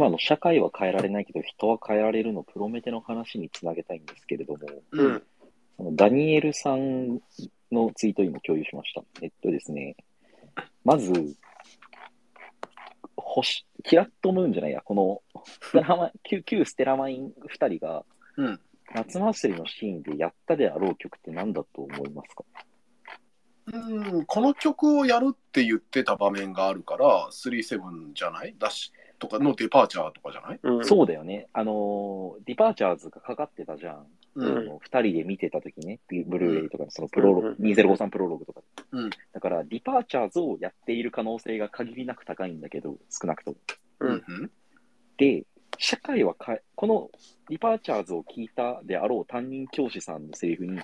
今の社会は変えられないけど人は変えられるのプロメテの話につなげたいんですけれども、うん。そのダニエルさんのツイートを今共有しました。えっとですね、まず、星、キラットムーンじゃないや、このステラマ 旧旧ステラマイン2人がうん。夏祭りのシーンでやったであろう曲って何だと思いますか？うん、この曲をやるって言ってた場面があるから、37じゃない？だしとかのデパーチャーとかじゃない？うん。そうだよね。あのー、ディパーチャーズがかかってたじゃん。ううんあの二人で見てた時ね、ブルーレイとかのそのプロロうんーグ、2053プロローグとか。うんだから、ディパーチャーズをやっている可能性が限りなく高いんだけど、少なくとも。うんうん。で、社会はかえ、このディパーチャーズを聞いたであろう担任教師さんのセリフに、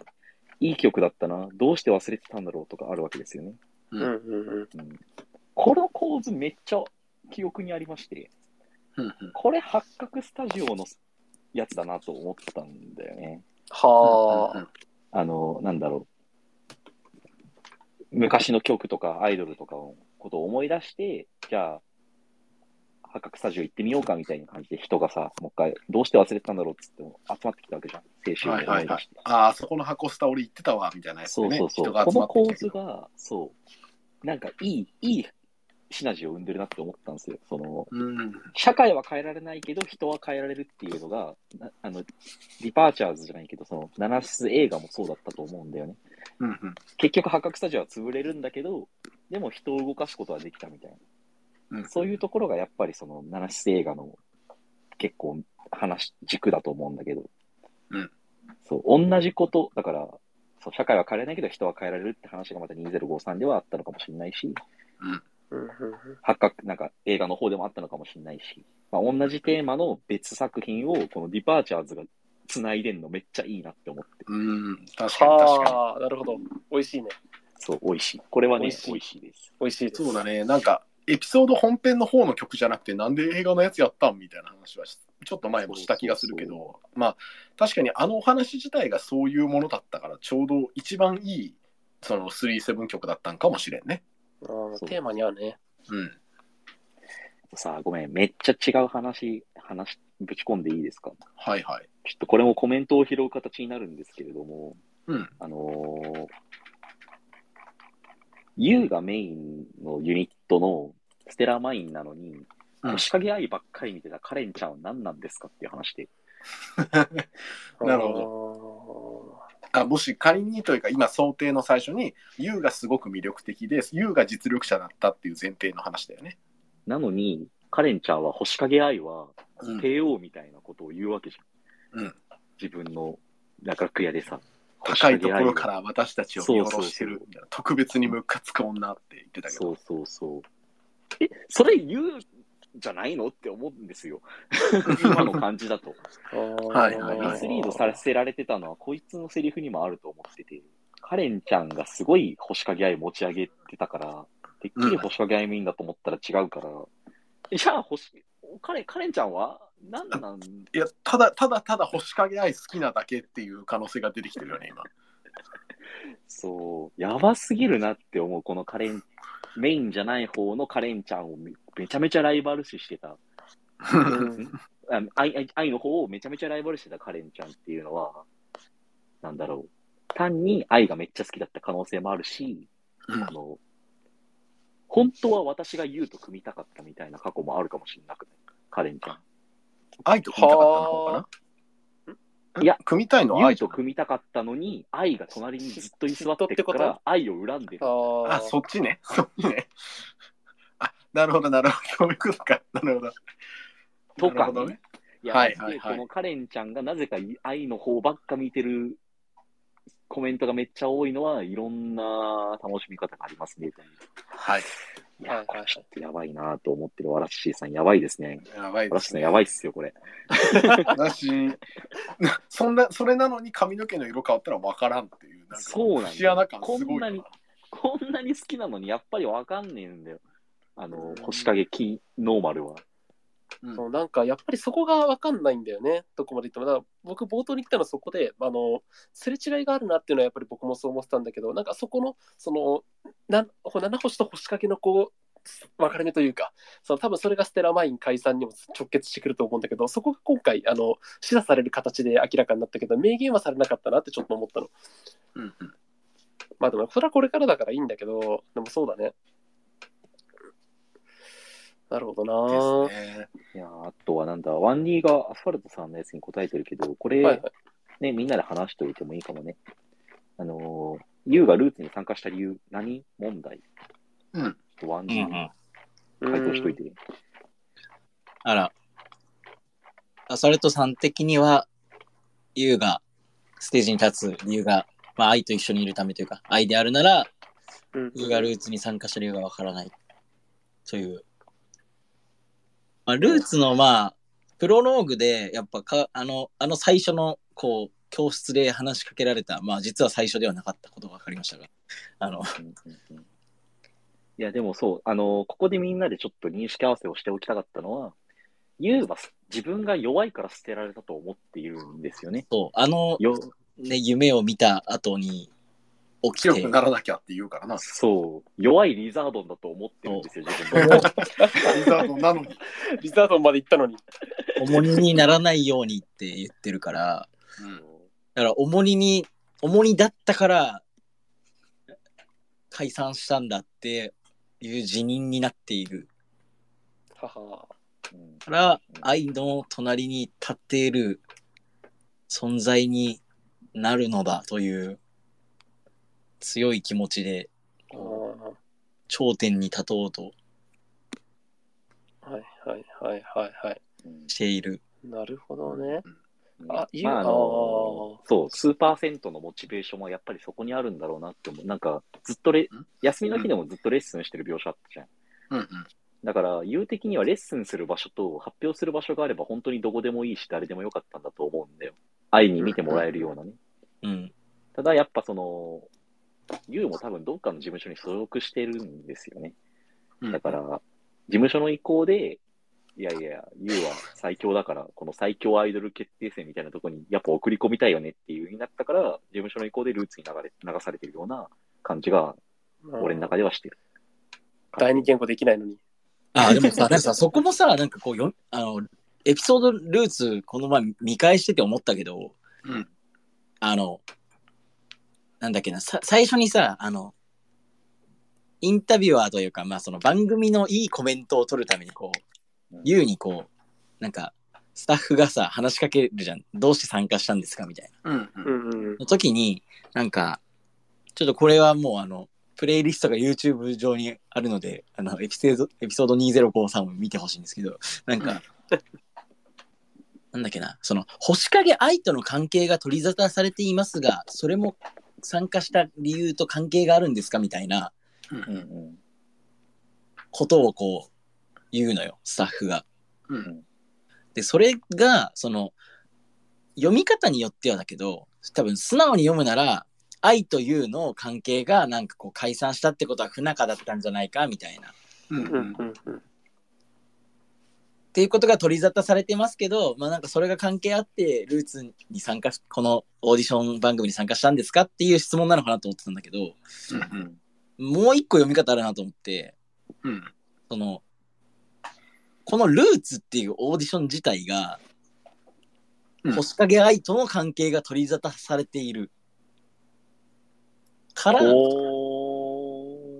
いい曲だったな、どうして忘れてたんだろうとかあるわけですよね。うんうんうん、この構図めっちゃ記憶にありまして、うん。これ八角スタジオのやつだなと思ったんだよね。はあ。あの、なんだろう。昔の曲とかアイドルとかのことを思い出して、じゃあ、八角スタジオ行ってみようかみたいな感じで人がさ、もう一回、どうして忘れてたんだろうっつっても集まってきたわけじゃん。青春をはいはいはい思い出して。。ああ、そこの箱スタ俺行ってたわ、みたいなやつでね。そうそうそう。この構図が、そう、なんかいい、いいシナジーを生んでるなって思ったんですよ。その、うん。社会は変えられないけど、人は変えられるっていうのが、なあの、ディパーチャーズじゃないけど、その、ナナシス映画もそうだったと思うんだよね。うんうん。結局、ハコスタジオは潰れるんだけど、でも人を動かすことはできたみたいな。うんそういうところがやっぱりその、ナナシス映画の結構話、軸だと思うんだけど。うんそう、同じこと、だから、そう、社会は変えられないけど人は変えられるって話がまた2053ではあったのかもしれないし、うんうん八角、なんか映画の方でもあったのかもしれないし、まあ、同じテーマの別作品をこのディパーチャーズが繋いでんのめっちゃいいなって思って。うん。確かに確かはあ、なるほど。美味しいね。そう、美味しい。これはね、美味しい美味しいです。美味しいです。に。そうだね。なんか、エピソード本編の方の曲じゃなくて、なんで映画のやつやったんみたいな話はしちょっと前もした気がするけそうど、まあ、確かにあのお話自体がそういうものだったから、ちょうど一番いい、その37曲だったんかもしれんね。あーそうテーマに合うね。うん。さあ、ごめん、めっちゃ違う話、話、ぶち込んでいいですか？はいはい。ちょっとこれもコメントを拾う形になるんですけれども、うん。あのー、U がメインのユニットのステラマインなのに、うん星影愛ばっかり見てたカレンちゃんは何なんですかっていう話で。なるほあもし仮にというか、今想定の最初に、ユウがすごく魅力的で、ユウが実力者だったっていう前提の話だよね。なのに、カレンちゃんは星影愛はうん。帝王みたいなことを言うわけじゃん。うん自分の楽屋でさ。高いところから私たちを見下ろしてる特別にムカつく女って言ってたけどそうそうそう。え、それ言うじゃないの？って思うんですよ。今の感じだと。はいはいはいミスリードさせられてたのは、こいつのセリフにもあると思ってて、カレンちゃんがすごい星影愛持ち上げてたから、てっきり星影愛メインだと思ったら違うから、じゃあ星、カレン、カレンちゃんは何なん？いやただただただ星影愛好きなだけっていう可能性が出てきてるよね今。そう、やばすぎるなって思う、このカレン、メインじゃない方のカレンちゃんをめめちゃめちゃライバル視してた。愛の方をめちゃめちゃライバルしてたカレンちゃんっていうのは、なんだろう。単に愛がめっちゃ好きだった可能性もあるし、うんあの、本当は私がユウと組みたかったみたいな過去もあるかもしれなくない？カレンちゃん。愛と組みたかったの方かな？いや組みたいの？は愛と組みたかったのに、愛が隣にずっと居座ってるから、愛を恨んでる。ああそっちね。そっちね。あなるほどなるほど。そういうことか。なるほど。とかなるほどね。いや、はいはいはい。このカレンちゃんがなぜか愛の方ばっか見てるコメントがめっちゃ多いのは、いろんな楽しみ方がありますね。はいいや、これちょっとやばいなと思ってるわらしーさん、やばいですね。やばいですねわらしーさん、やばいっすよ、これ。だしなそんなそれなのに髪の毛の色変わったら分からんっていうなんかそうなんだ節穴感すごいよこんなにこんなに好きなのに、やっぱりわかんねえんだよ。あの、星影キノーマルは。うんそうなんかやっぱりそこが分かんないんだよね、どこまで言っても。だから僕、冒頭に言ったのはそこで、あのすれ違いがあるなっていうのはやっぱり僕もそう思ってたんだけど、なんかそこの、その、な七星と星影のこう、分かれ目というか、その多分それがステラマイン解散にも直結してくると思うんだけど、そこが今回、あの、示唆される形で明らかになったけど、明言はされなかったなってちょっと思ったの。うんうん。まあでも、それはこれからだからいいんだけど、でもそうだね。なるほどなね。いやーあとはなんだ、ワンディがアスファルトさんのやつに答えてるけど、これ、はいはい。ね、みんなで話しておいてもいいかもね。あのー、ユウがルーツに参加した理由、何問題？うん。ちょっとワンディにうんうん。回答しといて。あら、アサルトさん的には、ユウがステージに立つ理由が、まあ愛と一緒にいるためというか、愛であるなら、うんユウがルーツに参加した理由がわからない。という。まあ、ルーツのまあ、プロローグで、やっぱか、あの、あの最初の、こう、教室で話しかけられた、まあ実は最初ではなかったことが分かりましたが、あの、うんうんうんいや、でもそう、あのーここでみんなでちょっと認識合わせをしておきたかったのは、ユウは自分が弱いから捨てられたと思っているんですよね。そう、あの、よね、夢を見た後に起きて強く、ならなきゃって言うからな。そう、弱いリザードンだと思ってるんですよ、自分が。リザードなのに。リザードンまで行ったのに。重荷にならないようにって言ってるから、うん。だから重荷に、重荷だったから、解散したんだっていう辞任になっているはうんから、愛の隣に立っている存在になるのだという強い気持ちでは。頂点に立とうとはいはいはいはいはい。うんしている。なるほどね。うんあいいまあ、のそう、スーパーセントのモチベーションはやっぱりそこにあるんだろうなって思う。なんか、ずっとレん、休みの日でもずっとレッスンしてる描写あったじゃん。うんうん。だから、言う的にはレッスンする場所と発表する場所があれば本当にどこでもいいし、誰でもよかったんだと思うんだよ。愛に見てもらえるようなね。うん。ただ、やっぱその、ユウも多分どっかの事務所に所属してるんですよね。うんだから、事務所の意向で、いやいや、ユウは最強だから、この最強アイドル決定戦みたいなところにやっぱ送り込みたいよねっていう風になったから、事務所の意向でルーツに流れ流されてるような感じが、俺の中ではしてる。第二言語できないのに。あ、でもさ、なんかさ、そこもさ、なんかこうよ、あの、エピソードルーツ、この前見返してて思ったけど、うん。あの、なんだっけな、さ最初にさ、あの、インタビュアーというか、まあその番組のいいコメントを取るために、こううん、言うにこう、なんか、スタッフがさ、話しかけるじゃん。どうして参加したんですかみたいな。うんうん。の時に、なんか、ちょっとこれはもうあの、プレイリストが YouTube 上にあるので、あの、エピソード、エピソード2053を見てほしいんですけど、なんか、なんだっけな、その、星影愛との関係が取り沙汰されていますが、それも参加した理由と関係があるんですかみたいなことをこう、言うのよ、スタッフが。うんで、それが、その、読み方によってはだけど、多分素直に読むなら、愛というの関係がなんかこう解散したってことは不仲だったんじゃないかみたいな。うんうんうんうんうん。ていうことが取り沙汰されてますけど、まあなんかそれが関係あって、ルーツに参加し、このオーディション番組に参加したんですかっていう質問なのかなと思ってたんだけど、うんもう一個読み方あるなと思って、うんその、このルーツっていうオーディション自体が、うん星影愛との関係が取り沙汰されているから。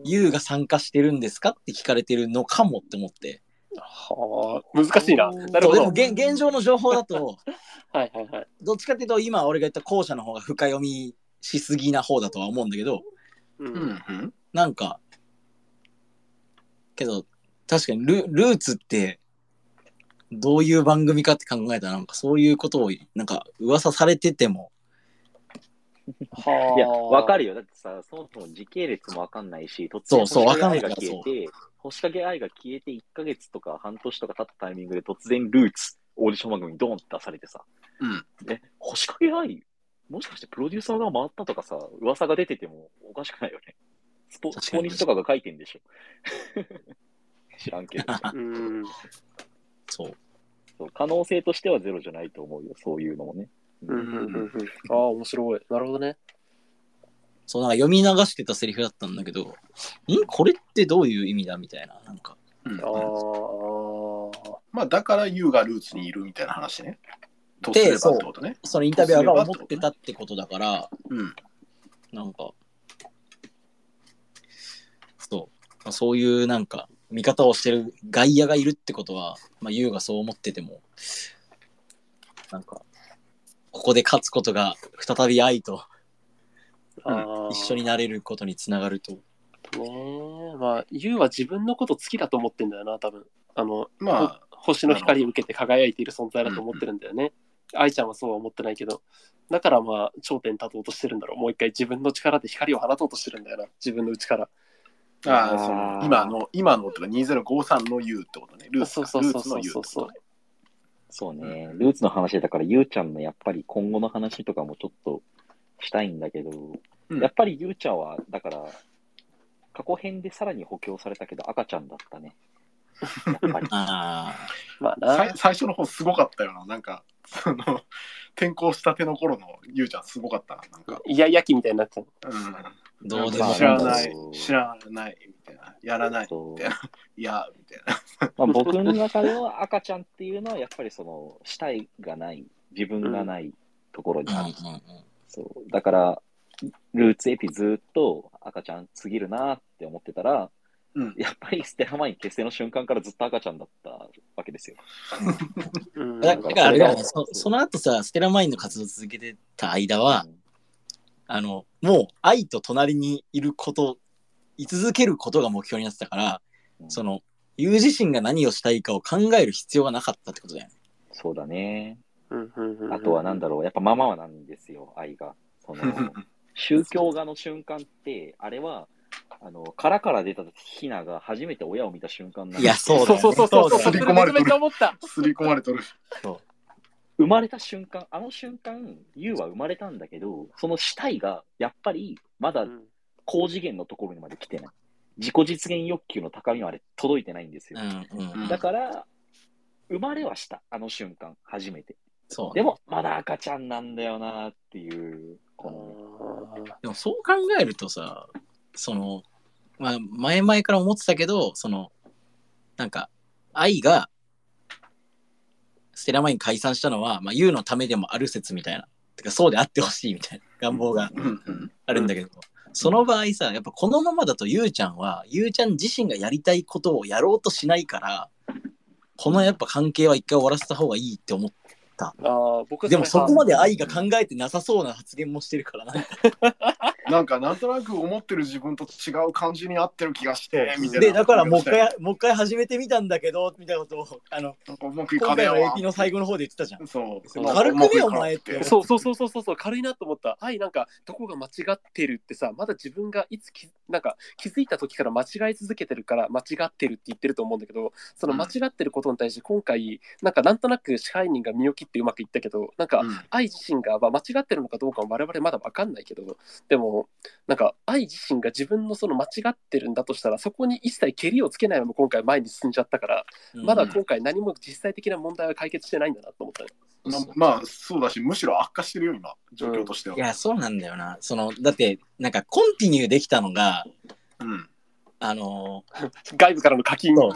ユウが参加してるんですかって聞かれてるのかもって思って。はあ、難しいな。なるほど。でも現現状の情報だと、はいはいはい。どっちかっていうと今俺が言った後者の方が深読みしすぎな方だとは思うんだけど、う。うんんうんなんか、けど、確かにルルーツって、どういう番組かって考えたら、なんかそういうことを、なんか噂されてても、はあ。いや、わかるよ。だってさ、そもそも時系列もわかんないし、突そうそう星影愛がわかんないから消えて、星影愛が消えて1ヶ月とか半年とか経ったタイミングで突然ルーツ、オーディション番組にドーンって出されてさ、うんえ、星影愛もしかしてプロデューサーが回ったとかさ、噂が出ててもおかしくないよね。スポスポニチとかが書いてんでしょ。知らんけど。うん。そう。そう可能性としてはゼロじゃないと思うよ、そういうのもね。うんうんうんうん。ああ、面白い。なるほどね。そう、なんか読み流してたセリフだったんだけど、これってどういう意味だ？みたいな。なんか。うんああ。まあだからユウがルーツにいるみたいな話ね。とすればってことね。そのインタビュアーが思ってたってことだから、うん。なんか、そう。まあそういうなんか、見方をしてる外野がいるってことは、まあ、ユウがそう思ってても、なんか、ここで勝つことが再び愛と一緒になれることにつながると。ねえ。まあ、ユウは自分のこと好きだと思ってんだよな、多分。あの、まあ、ほ星の光を受けて輝いている存在だと思ってるんだよね。愛ちゃんはそうは思ってないけど。だからまあ、頂点立とうとしてるんだろう。もう一回自分の力で光を放とうとしてるんだよな。自分の内から。ああ、その今の、今のってか2053の U ってことね。ルーツルーツの U ってことね。そうね。ルーツの話だから、ゆうちゃんのやっぱり今後の話とかもちょっとしたいんだけど、うんやっぱりゆうちゃんは、だから、過去編でさらに補強されたけど赤ちゃんだったね。やっぱり。あまあなさい。最初の方すごかったよな。なんか、その、転校したての頃のユウちゃんすごかったな。なんか、イヤイヤ期みたいになってたの。うん。あ、どうでもまあ知らなない。知らないみたいな。やらないみたいな。いや、みたいな。まあ、僕の中では赤ちゃんっていうのは、やっぱりその、死体がない、自分がないところにある。うんうんうん。そう。だから、ルーツエピずっと赤ちゃんすぎるなって思ってたら、うん。やっぱりステラマイン結成の瞬間からずっと赤ちゃんだったわけですよ。うん。だからあれだよね、そそその後さ、ステラマインの活動を続けてた間は、うんあの、もう愛と隣にいること、居続けることが目標になってたから、うんその、ユウ自身が何をしたいかを考える必要がなかったってことだよね。そうだね。うんうんうんあとはなんだろう、やっぱママはなんですよ、愛が。その、宗教画の瞬間って、あれは、あの、殻から出たヒナが初めて親を見た瞬間なんいやそうだよねそうそうそうそう。刷り込まれてるめちゃめちゃ思った。すり込まれとる。生まれた瞬間、あの瞬間、ユウは生まれたんだけど、その死体が、やっぱり、まだうん高次元のところにまで来てない。自己実現欲求の高みまで届いてないんですよ。うんうんうん。だから、生まれはした、あの瞬間、初めて。そうね、でも、まだ赤ちゃんなんだよなっていう、この、でもそう考えるとさ、その、まあ、前々から思ってたけど、その、なんか、愛が、ステラマイン解散したのは、まあ、ユウのためでもある説みたいな。てか、そうであってほしいみたいな願望が。あるんだけど、その場合さ、やっぱこのままだとユウちゃんは、ユウちゃん自身がやりたいことをやろうとしないから、このやっぱ関係は一回終わらせた方がいいって思っああ、僕でもそこまで愛が。が考えてなさそうな発言もしてるからな。なんか、なんとなく思ってる自分と違う感じに合ってる気がして、みたいな。で、だからもう一回、もう一回始めてみたんだけど、みたいなことを、あの、今回のエピの最後の方で言ってたじゃん。そう。そう軽くねお前って。そう。そうそうそうそう。そう軽いなと思った愛なんかどこが間違ってるってさまだ自分がいつきなんか気づいた時から間違い続けてるから間違ってるって言ってると思うんだけどその間違ってることに対して今回なんかなんとなく支配人が身を切ってうまくいったけどなんかうん。愛自身が、まあ、間違ってるのかどうかは我々まだ分かんないけどでもなんか愛自身が自分のその間違ってるんだとしたらそこに一切けりをつけないまま今回前に進んじゃったからまだ今回何も実際的な問題は解決してないんだなと思ったね。ままあ、そうだし、むしろ悪化してるよ、今、状況としては。いや、そうなんだよな。その、だって、なんか、コンティニューできたのが、うん。あの 外部からの課金そう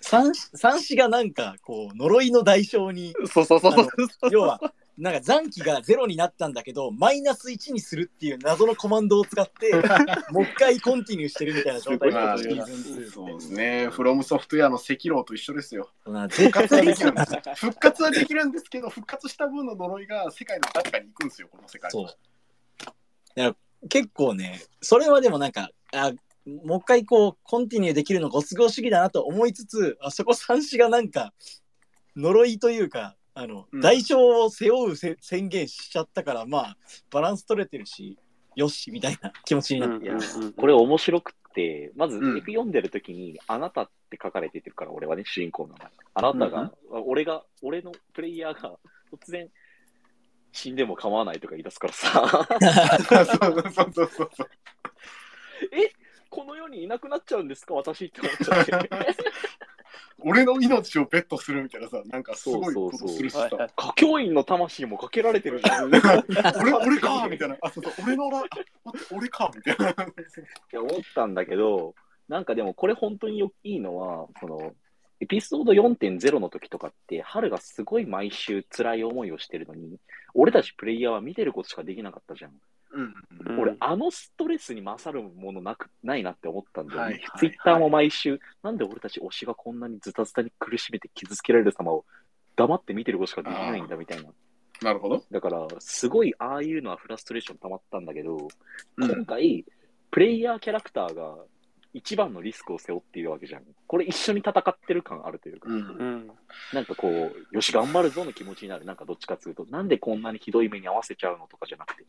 三三子がなんか、こう、呪いの代償に、そうそうそうそう要は、なんか残機がゼロになったんだけど、マイナス1にするっていう謎のコマンドを使って、もう一回コンティニューしてるみたいな状態まあ、シーズン2そうですね。フロムソフトウェアの赤狼と一緒ですよ。まあ復絶活はで対きるんです。復活はできるんですけど、復活した分の呪いが世界の誰かに行くんですよ、この世界。そう。結構ね、それはでもなんか、あもう一回こう、コンティニューできるのご都合主義だなと思いつつ、あそこ三子がなんか、呪いというか、あの、うん代償を背負うせ宣言しちゃったから、まあ、バランス取れてるし、よし、みたいな気持ちになって。いやこれ面白くって、まずうんエピ読んでる時に、あなたって書かれてるから、俺はね、主人公の名前。あなたが、俺が、俺のプレイヤーが突然、死んでも構わないとか言い出すからさ、そうそうそうそうそう。え？この世にいなくなっちゃうんですか？私って思っちゃって。俺の命をベットするみたいなさ、なんかすごいことするしさ。歌教員の魂もかけられてるじゃん。い 俺、俺かみたいな。あ、そうそう、俺のら、待って、俺かみたいな。や思ったんだけど、なんかでもこれ本当によいいのは、その、エピソード4.0の時とかって、春がすごい毎週辛い思いをしてるのに、俺たちプレイヤーは見てることしかできなかったじゃん。うん。うん俺、あのストレスに勝るものなく、ないなって思ったんだよね。はいはいはいツイッターも毎週、なんで俺たち推しがこんなにズタズタに苦しめて傷つけられる様を黙って見てることしかできないんだみたいな。なるほど。だから、すごいああいうのはフラストレーション溜まったんだけど、うん今回、プレイヤーキャラクターが一番のリスクを背負っているわけじゃん。これ一緒に戦ってる感あるというか、うんう。んなんかこう、よし、頑張るぞの気持ちになる。なんかどっちかというと、なんでこんなにひどい目に遭わせちゃうのとかじゃなくて。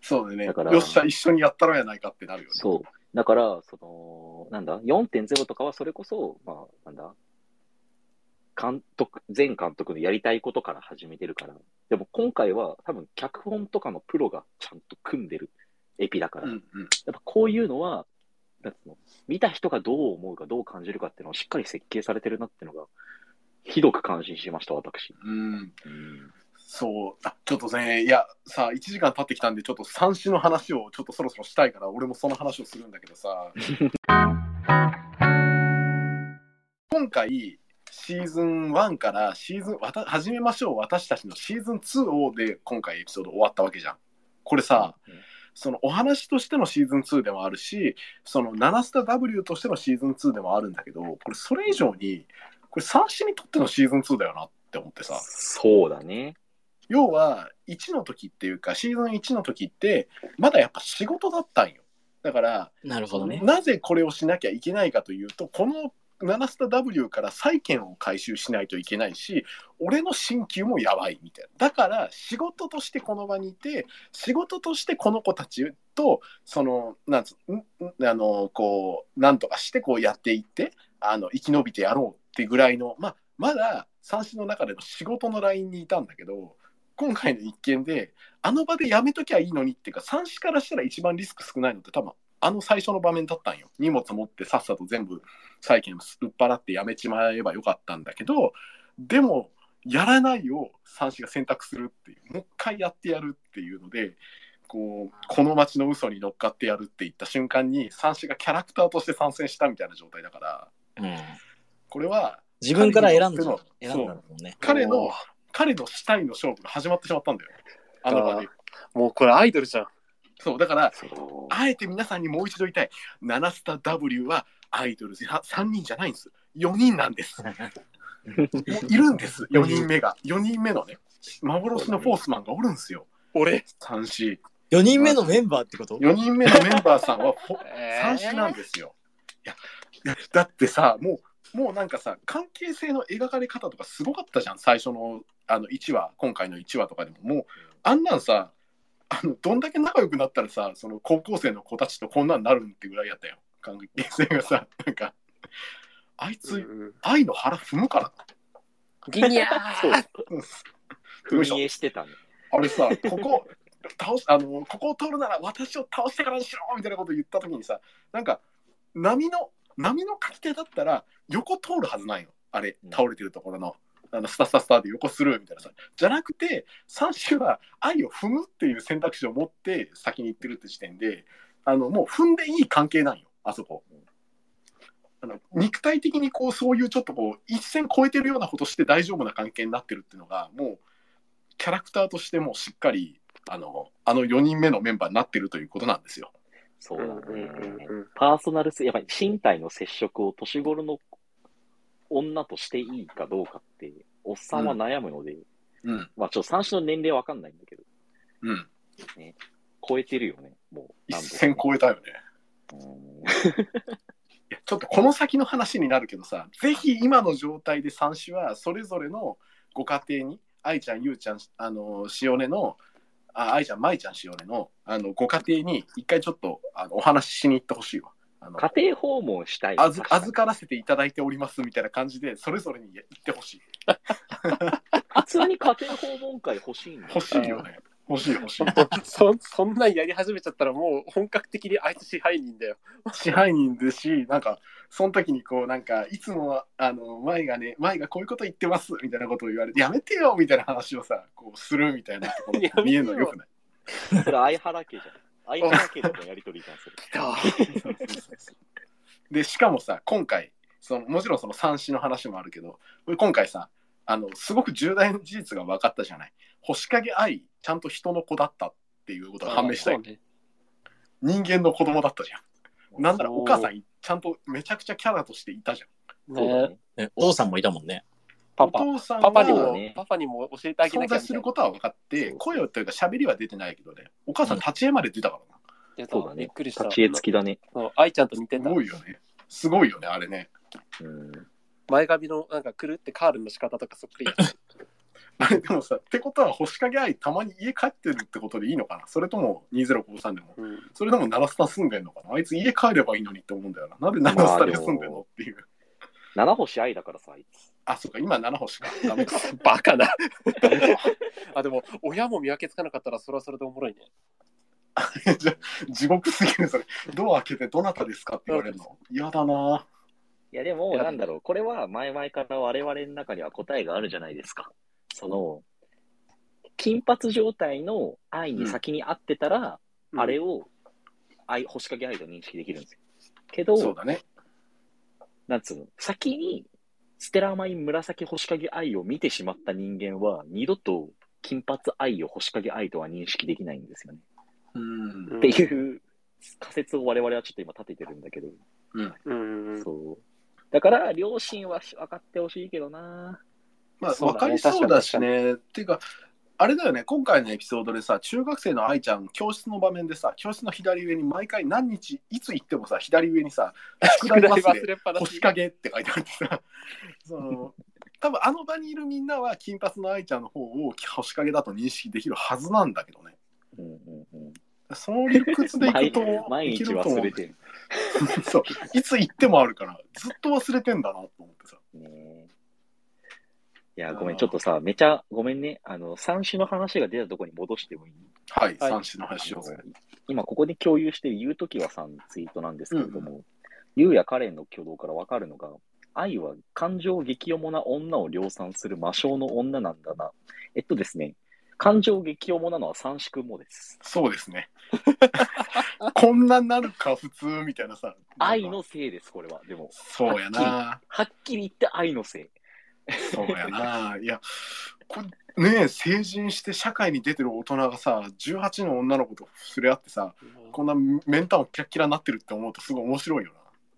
そうだね。だからよっしゃ、一緒にやったらやないかってなるよね。そう。だから、その、なんだ、4.0とかはそれこそ、まあ、なんだ、監督、前監督のやりたいことから始めてるから。でも今回は多分脚本とかのプロがちゃんと組んでるエピだから。うんうん。やっぱこういうのは、なんの、見た人がどう思うか、どう感じるかっていうのをしっかり設計されてるなっていうのが、ひどく感心しました、私。うん。うん、そう。あ、ちょっとね、いや、さ、1時間経ってきたんで、ちょっと三種の話をちょっとそろそろしたいから、俺もその話をするんだけどさ。今回、シーズン1からシーズン、わた始めましょう、私たちのシーズン2をで、今回エピソード終わったわけじゃん。これさ、そのお話としてのシーズン2でもあるし、その7スタ W としてのシーズン2でもあるんだけど、これそれ以上に、これ三種にとってのシーズン2だよなって思ってさ。そうだね。要は1の時っていうかシーズン1の時ってまだやっぱ仕事だったんよだからなるほどね。なぜこれをしなきゃいけないかというとこの7スタ W から債券を回収しないといけないし俺の進級もやばいみたいなだから仕事としてこの場にいて仕事としてこの子たちとそのなんつあのこうなんとかしてこうやっていってあの生き延びてやろうってぐらいのまあまだ三種の中での仕事のラインにいたんだけど今回の一件であの場でやめときゃいいのにっていうか三種からしたら一番リスク少ないのって多分あの最初の場面だったんよ荷物持ってさっさと全部債券売っ払ってやめちまえばよかったんだけどでもやらないを三種が選択するっていうもう一回やってやるっていうのでこうこの街の嘘に乗っかってやるって言った瞬間に三種がキャラクターとして参戦したみたいな状態だからうん。これは自分から選んだ。選んだもんね。彼の彼の死体の勝負が始まってしまったんだよあの場でもうこれアイドルじゃん。そうだからあえて皆さんにもう一度言いたい。7スタ W はアイドル3人じゃないんです。4人なんです。も ういるんです。4人目が。4人目のね、幻のフォースマンがおるんですよ。俺？3、4。4人目のメンバーってこと？4人目のメンバーさんはフォえ三種なんですよ。いや、いやだってさ、もう、もうなんかさ、関係性の描かれ方とかすごかったじゃん、最初のあの1話、今回の1話とかでも。もう、あんなんさ、あのどんだけ仲良くなったらさ、その高校生の子たちとこんなんなるんってぐらいやったよ、関係性がさ、なんか、あいつ、うん愛の腹踏むから。ギニャ そう。ー。よいしてたね。あれさ、ここ、倒しあのここを通るなら私を倒してからにしろみたいなこと言ったときにさ、なんか、波の、波の書き手だったら、横通るはずないの。あれう、ん倒れてるところの。あのスタスタスタで横スルーみたいなさ。じゃなくて、三種は愛を踏むっていう選択肢を持って先に行ってるって時点で、あのもう踏んでいい関係なんよ、あそこ。あの肉体的にこうそういうちょっとこう一線超えてるようなことして大丈夫な関係になってるっていうのがもうキャラクターとしてもしっかりあのあの4人目のメンバーになってるということなんですよ。そうだね。うんうんパーソナルせ、やっぱり身体の接触を年頃の女としていいかどうかって、おっさんは悩むので、うん。まあちょっと三種の年齢わかんないんだけど、うん。超えてるよね、もう。一線超えたよね。うん いやちょっとこの先の話になるけどさ、ぜひ今の状態で三種はそれぞれのご家庭に、愛ちゃん、ゆうちゃん、あの、しおねの、あ愛ちゃん、まいちゃん、しおねの、あの、ご家庭に一回ちょっとあのお話ししに行ってほしいわ。あの家庭訪問したい。預確かに預からせていただいておりますみたいな感じで、それぞれに言ってほしい。普通に家庭訪問会欲しいんだ欲しいよね。欲しい欲しい。そそんなんやり始めちゃったらもう本格的にあいつ支配人だよ。支配人ですし、なんか、その時にこう、なんか、いつも、あの、舞がね、舞がこういうこと言ってます、みたいなことを言われて、やめてよみたいな話をさ、こう、するみたいなところ 見えるのよくない？それ相原家じゃん。相原家とのやりとりじゃん、それ。来た。で、しかもさ、今回、そのもちろんその三子の話もあるけど、これ今回さ、あの、すごく重大な事実が分かったじゃない？星影愛、ちゃんと人の子だったっていうことが判明したよ。そうね人間の子供だったじゃん。なんならお母さん、ちゃんとめちゃくちゃキャラとしていたじゃん。ねね。ねお父さんもいたもんね。パパお父さんパパにも、ねパパにも教えてあげな存在すきゃみたいな。ることは分かって、声というか喋りは出てないけどね、お母さん立ち絵まで出たからな。出たそうだねびっくりした。立ち絵付きだね。愛ちゃんと似てすた。ごいよね。すごいよね、あれね。うん。前髪のなんかくるってカールの仕方とかそっくり。あ れでもさ、ってことは星影愛たまに家帰ってるってことでいいのかな？それとも2053でも。うんそれでもナラスタ住んでんのかな？あいつ家帰ればいいのにって思うんだよな。なんでナラスタで住んでんのっていう。七星愛だからさ、あいつ。あ、そっか、今7星か。ダメか。バカな。あ、でも、親も見分けつかなかったらそれはそれでおもろいね。じゃ地獄すぎる、それ。ドア開けてどなたですかって言われるの？嫌だないや、でも、なんだろう、これは前々から我々の中には答えがあるじゃないですか。その、金髪状態の愛に先に会ってたら、うんあれを愛、星影愛と認識できるんですよ。けど、そうだね。なんつうの、先にステラマイン紫星影愛を見てしまった人間は、二度と金髪愛を星影愛とは認識できないんですよね。うん。うんっていう仮説を我々はちょっと今立ててるんだけど、うん。そう。だから、両親は分かってほしいけどな。まあ、そうだねわかりそうだしね。っていうか、あれだよね、今回のエピソードでさ、中学生の愛ちゃん、教室の場面でさ、教室の左上に毎回何日、いつ行ってもさ、左上にさ、宿題忘れ、れっぱなし星影って書いてあってさ、その、多分あの場にいるみんなは金髪の愛ちゃんの方を星影だと認識できるはずなんだけどね。うんうんうん。その理屈でいくと、毎日忘れてる。そう、いつ行ってもあるから、ずっと忘れてんだなと思ってさ。ねえいや、ごめん、ちょっとさ、めちゃ、ごめんね。あの、三種の話が出たところに戻してもいい？はい、はい三種の話しようぜ。今ここで共有している言うときはさんツイートなんですけれども、ゆうやカレンの挙動からわかるのが、愛は感情激重な女を量産する魔性の女なんだな。えっとですね、感情激重なのは三子くんもです。そうですね。こんなになるか、普通みたいなさ。愛のせいです、これは。でも、そうやな。はっきり言って愛のせい。そうやな。いや、これねえ成人して社会に出てる大人がさ、18の女の子と触れ合ってさ、こんなメンタもキラッキラになってるって思うとすごい面白いよ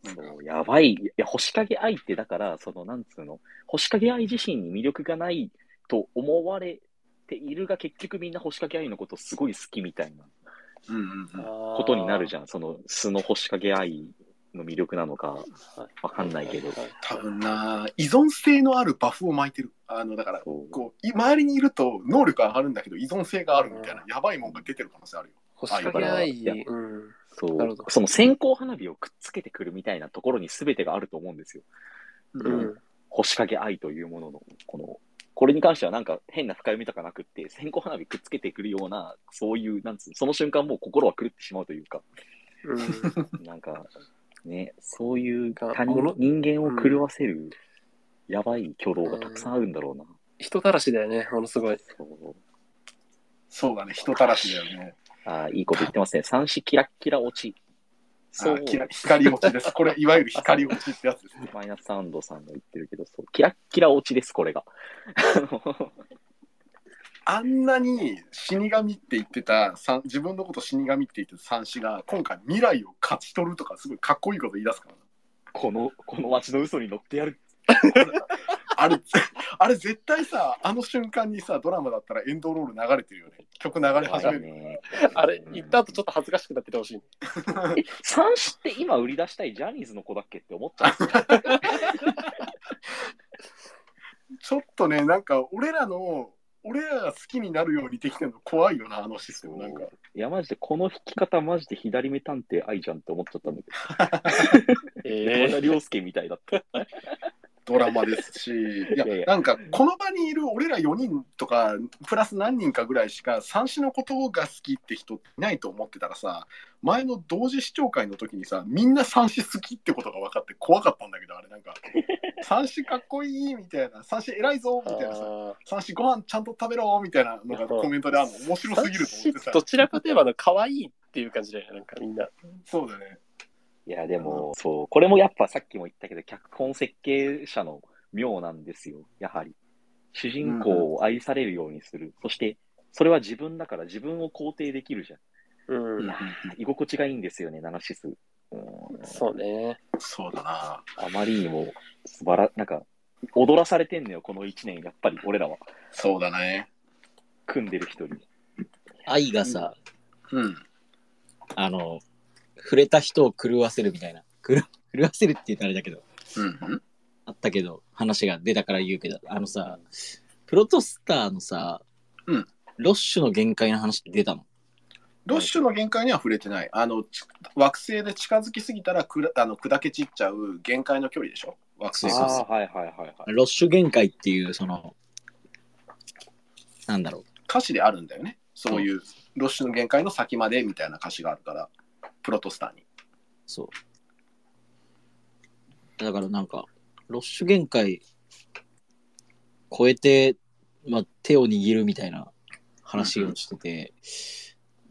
な。そう、やばい。いや、星影愛ってだから、その、なんつうの、星影愛自身に魅力がないと思われているが、結局みんな星影愛のことすごい好きみたいなうんうんうん。こことになるじゃん。その、素の星影愛の魅力なのか、わかんないけど。多分な、依存性のあるバフを巻いてる。あの、だから、こう、い周りにいると能力上がるんだけど、依存性があるみたいな、やばいもんが出てる可能性あるよ。星影愛、いやうん。そう。その線香花火をくっつけてくるみたいなところに全てがあると思うんですよ。うん。星影愛というものの、この、これに関してはなんか変な深読みとかなくって、線香花火くっつけてくるような、そういう、なんつうの、その瞬間もう心は狂ってしまうというか、うん。なんか、ね、そういうが他人人間を狂わせる、やばい挙動がたくさんあるんだろうな。人たらしだよね、ものすごい。そうそうだね、人たらしだよね。あーいいこと言ってますね。三子キラッキラ落ち。そうあ、キラ光落ちです。これ、いわゆる光落ちってやつですね。マイナスサウンドさんが言ってるけど、そう、キラッキラ落ちです、これが。あんなに死神って言ってた、さ自分のこと死神って言ってた三子が、今回未来を勝ち取るとか、すごいかっこいいこと言い出すからな。この、この街の嘘に乗ってやる。あれ、あれ絶対さ、あの瞬間にさ、ドラマだったらエンドロール流れてるよね。曲流れ始める。ね。あれ、言った後ちょっと恥ずかしくなっててほしい。え、三子って今売り出したいジャニーズの子だっけって思っちゃうんですよ。ちょっとね、なんか俺らの、俺らが好きになるようにできてるの怖いよな、あのシステム。なんか。いや、マジで、この弾き方、マジで左目探偵愛じゃんって思っちゃったんだけど。え 山田涼介みたいだった。ドドラマですし、いやいやいやなんかこの場にいる俺ら4人とか、プラス何人かぐらいしか、三子のことが好きって人いないと思ってたらさ、前の同時視聴会の時にさ、みんな三子好きってことが分かって怖かったんだけど、あれなんか、三子かっこいいみたいな、三子偉いぞみたいなさ、あ三子ご飯ちゃんと食べろみたいなのがコメントであるの面白すぎると思ってさー、どちらかといえば可愛いっていう感じだよねなんかみんな。そうだね。いや、でも、そう、これもやっぱさっきも言ったけど、脚本設計者の妙なんですよ、やはり。主人公を愛されるようにする。そして、それは自分だから自分を肯定できるじゃん。うんいやー居心地がいいんですよね、ナナシス。うんそうね。そうだな。あまりにも素晴ら、なんか、踊らされてんのよ、この一年、やっぱり俺らは。そうだね。組んでる人に。愛がさ、うん。あの、触れた人を狂わせるみたいな。狂狂わせるって言ったらあれだけど、うんうん。あったけど、話が出たから言うけど、あのさ、プロトスターのさ、うんロッシュの限界の話って出たの？ロッシュの限界には触れてない。あの、ち惑星で近づきすぎたらくらあの砕け散っちゃう限界の距離でしょ？惑星が。そうそうはいはいはいはい。ロッシュ限界っていう、その、なんだろう。歌詞であるんだよね。そういう、ロッシュの限界の先までみたいな歌詞があるから、プロトスターに。そう。だからなんか、ロッシュ限界超えて、まあ、手を握るみたいな話をしてて、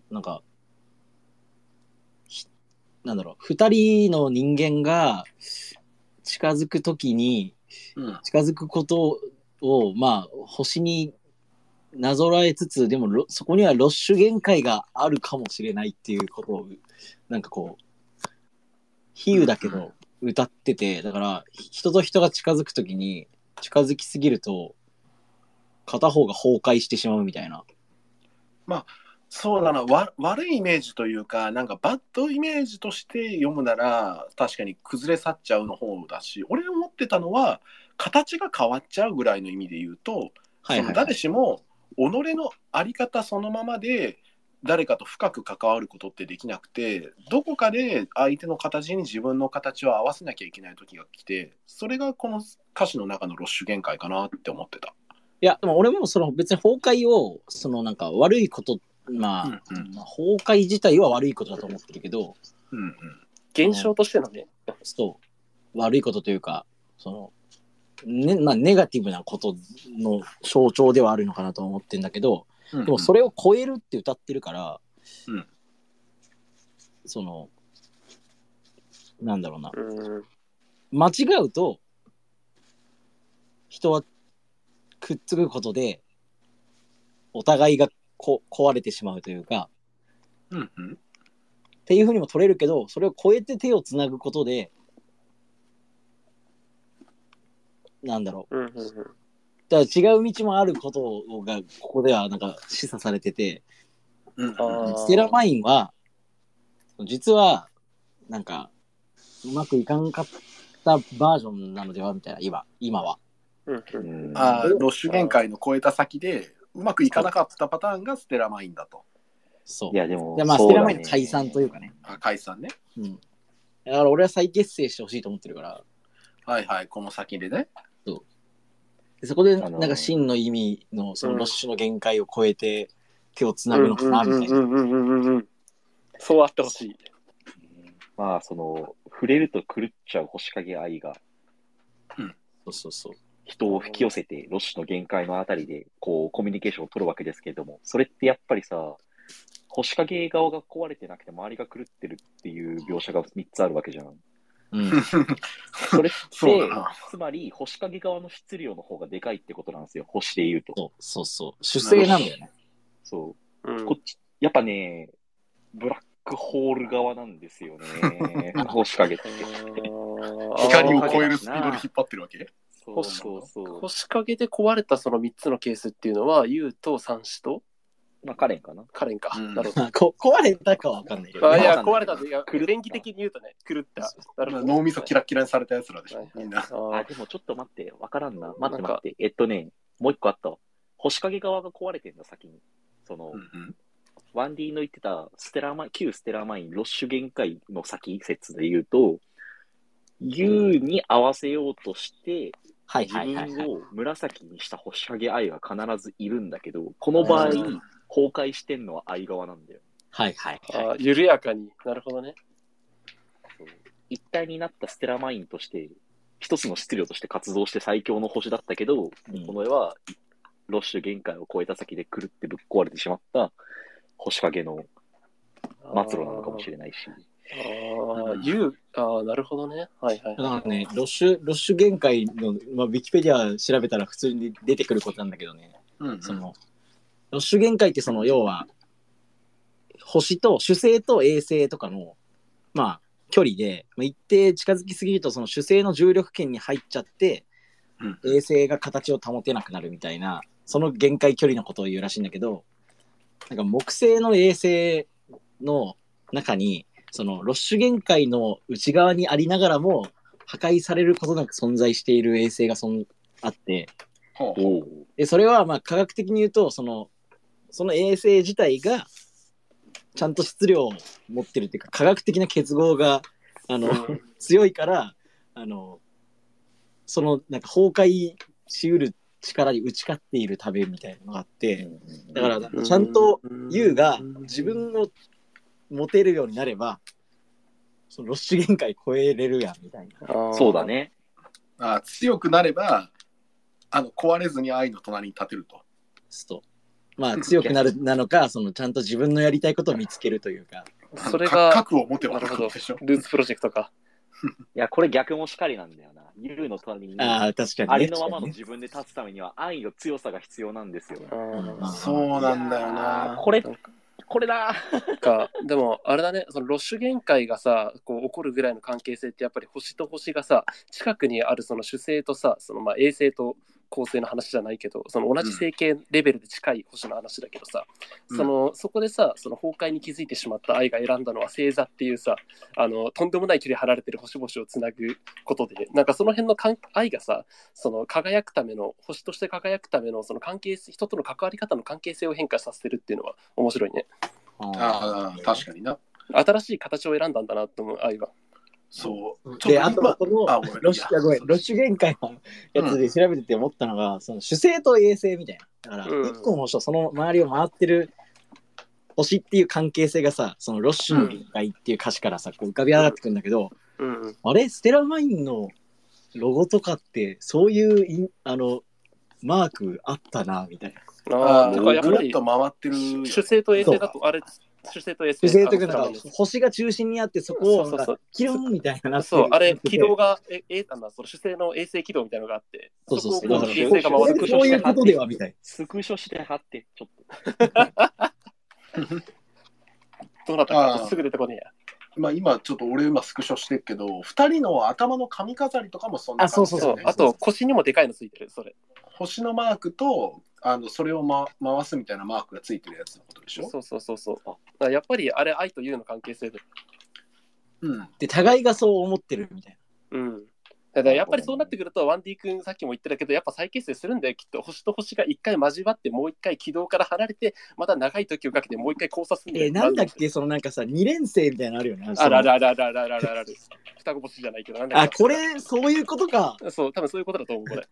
なんか、ひなんだろう、二人の人間が近づくときに、うん。近づくことを、まあ、星になぞらえつつ、でもロ、そこにはロッシュ限界があるかもしれないっていうことを、なんかこう、比喩だけど歌ってて、だから、人と人が近づくときに、近づきすぎると、片方が崩壊してしまうみたいな。そうだなわ、悪いイメージというか、なんかバッドイメージとして読むなら、確かに崩れ去っちゃうの方だし、俺思ってたのは、形が変わっちゃうぐらいの意味で言うと、はいはい、その誰しも己の在り方そのままで誰かと深く関わることってできなくてどこかで相手の形に自分の形を合わせなきゃいけない時が来てそれがこの歌詞の中のロッシュ限界かなって思ってた。いや、でも俺もその別に崩壊を、そのなんか悪いこと、まあ、うんうんまあ崩壊自体は悪いことだと思ってるけど、うんうん現象としてのね。そう、悪いことというか、その、ね、まあ、ネガティブなことの象徴ではあるのかなと思ってんだけど、うんうんでもそれを超えるって歌ってるから、うんその、なんだろうな、うん。間違うと、人はくっつくことで、お互いがこ壊れてしまうというか、うんうんっていうふうにも取れるけど、それを超えて手をつなぐことで、なんだろう。うんうんうん。だから違う道もあることが、ここではなんか示唆されてて、うんステラマインは、実は、なんか、うまくいかんかったバージョンなのではみたいな、今、今は。うんあーロッシュ限界の超えた先でうまくいかなかったパターンがステラマインだと。そう。いや、でも、でまあ、ステラマインの解散というかね。あ解散ね。うん。だから俺は再結成してほしいと思ってるから、はいはい、この先でね。でそこで、あのーなんか真の意味の、そのロッシュの限界を超えて手をつなぐのかな、みたいな。うんうんうんうんうん。そうあってほしい。まあ、その、触れると狂っちゃう星影愛がそうそうそう。人を引き寄せて、ロッシュの限界のあたりで、こう、コミュニケーションを取るわけですけれども、それってやっぱりさ、星影側が壊れてなくて周りが狂ってるっていう描写が3つあるわけじゃん。うん。それって。つまり、星影側の質量の方がでかいってことなんですよ、星で言うと。そうそうそう。主勢なんだよね。そう。うんこっち、やっぱね、ブラックホール側なんですよね、星影って。光を超えるスピードで引っ張ってるわけ？そうそうそう。星影で壊れたその3つのケースっていうのは、ユウと三子とまあ、カレンかな。カレンか。うんなるほど。こ壊れたかはわかんないけど。あいや、壊れたといや、電気的に言うとね、狂った。なるほど。脳みそキラッキラにされたやつらでしょ、みんな。あでもちょっと待って、わからんな。待って待って。えっとね、もう一個あったわ。星影側が壊れてんだ、先に。その、うんうんワンディの言ってたステラマイン、旧ステラマイン、ロッシュ限界の先説で言うと、U に合わせようとして、はい自はいはいはい。分を紫にした星影愛は必ずいるんだけど、この場合、うん崩壊してんのは愛側なんだよ。はいはいあはい。ー緩やかに。なるほどね。一体になったステラマインとして、一つの質量として活動して最強の星だったけど、うんこの絵はロッシュ限界を超えた先で狂ってぶっ壊れてしまった星影の末路なのかもしれないし。ああ、言う。ああ、なるほどね。はいはいだ。からね、ロッシュ、ロッシュ限界の、まあ、ウィキペディア調べたら普通に出てくることなんだけどね、うんうんその、ロッシュ限界ってその、要は、星と、主星と衛星とかの、まあ、距離で、まあ、一定近づきすぎると、その主星の重力圏に入っちゃって、うん。衛星が形を保てなくなるみたいな、その限界距離のことを言うらしいんだけど、なんか木星の衛星の中に、そのロッシュ限界の内側にありながらも、破壊されることなく存在している衛星がそんあって、でそれはまあ科学的に言うと、その、その衛星自体が、ちゃんと質量を持ってるっていうか、科学的な結合が、あの、強いから、あの、その、なんか崩壊しうる力に打ち勝っている食べみたいなのがあって、だから、うんちゃんと、うんユウが自分を持てるようになれば、そのロッシュ限界超えれるやん、みたいな。そうだ。ね。あ強くなればあの壊れずに愛の隣に立てると。と。まあ、強くなる、なのか、その、ちゃんと自分のやりたいことを見つけるというか。それがか核を持てばなるほどでしょ。ルーツプロジェクトか。いや、これ逆もしかりなんだよな。ユーの隣に、ああ、確かに、ね。ありのままの自分で立つためには愛の強さが必要なんですよ。うんそうなんだよな。これ、これだかでもあれだねそのロッシュ限界がさこう起こるぐらいの関係性ってやっぱり星と星がさ近くにあるその主星とさそのまあ衛星と恒星の話じゃないけどその同じ星系レベルで近い星の話だけどさ、うんそのそこでさその崩壊に気づいてしまった愛が選んだのは星座っていうさあのとんでもない距離離れてる星々をつなぐことでなんかその辺のかん愛がさその輝くための星として輝くためのその関係性人との関わり方の関係性を変化させるっていうのは面白いね。ああ、確かにな。新しい形を選んだんだなと思う愛は。そう。で、あと今このあごめんロッごめん、ロッシュ限界のやつで調べてて思ったのが、その主星と衛星みたいな。だから、うん一個の星とその周りを回ってる星っていう関係性がさ、そのロッシュの限界っていう歌詞からさ、こう浮かび上がってくるんだけど、うん、あれ？ステラマインのロゴとかって、そういうあの、マークあったな、みたいな。ああ、あだからやっぱり回ってる。主星と衛星だと、あれ、主星と衛星。主星というか、あなんか星が中心にあって、そこをそうそうそうキロンみたいなそう、あれ、軌道が、え、え、あの、その主星の衛星軌道みたいなのがあって、そうそうそう衛星が回るそういうことではみたい。スクショして貼って、ちょっ どうなったかすぐ出てこねえや。まあ今ちょっと俺今スクショしてるけど、二人の頭の髪飾りとかもそんなあそう感じだよね。そうあと、腰にもでかいのついてる、それ。星のマークと、あのそれを、ま、回すみたいなマークがついてるやつのことでしょ？そうそうそうそう。だからやっぱりあれ、愛というの関係性で。うん。で、互いがそう思ってるみたいうん。だからやっぱりそうなってくると、ワンディ君さっきも言ってたけど、やっぱ再結成するんだよ、きっと。星と星が一回交わって、もう一回軌道から離れて、また長い時をかけてもう一回交差するんだな。よ。え、なんだっけ、そのなんかさ、二連星みたいなのあるよね。あららららららららる。双子星じゃないけど、なんだっあ、けこれ、そういうことか。そう、多分そういうことだと思う、これ。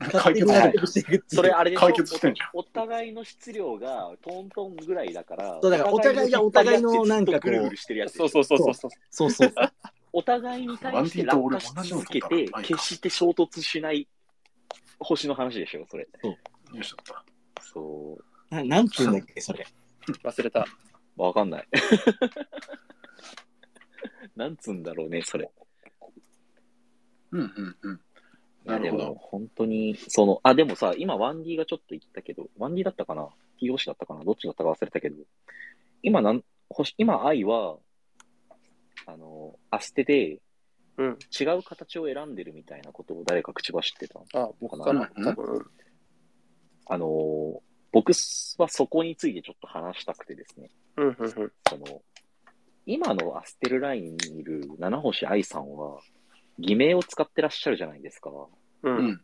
勝手に納得して。それあれでしょ？解決してんじゃん。お互いの質量がトントンぐらいだから、そうだからお互いがお互いのなんかこうぐるぐるしてるやつそうそうそうそう。そうそうそう。お互いに対して落下し続けて、決して衝突しない星の話でしょ、それ。よいしょっとそう。ななんていうんだっけ、それ。忘れた。わかんない。なんつうんだろうね、それ。うんうんうん。いやでも。本当に、その、あ、でもさ、今 1D がちょっと言ったけど、1D だったかな ?TOC だったかな？どっちだったか忘れたけど、今なん、星、今愛は、あの、アステでうん。違う形を選んでるみたいなことを誰か口走ってた。あ、僕かな？うん多分。あの、僕はそこについてちょっと話したくてですね、うん、うん、うん。その、今のアステルラインにいる七星愛さんは、偽名を使ってらっしゃるじゃないですか。う。うんん。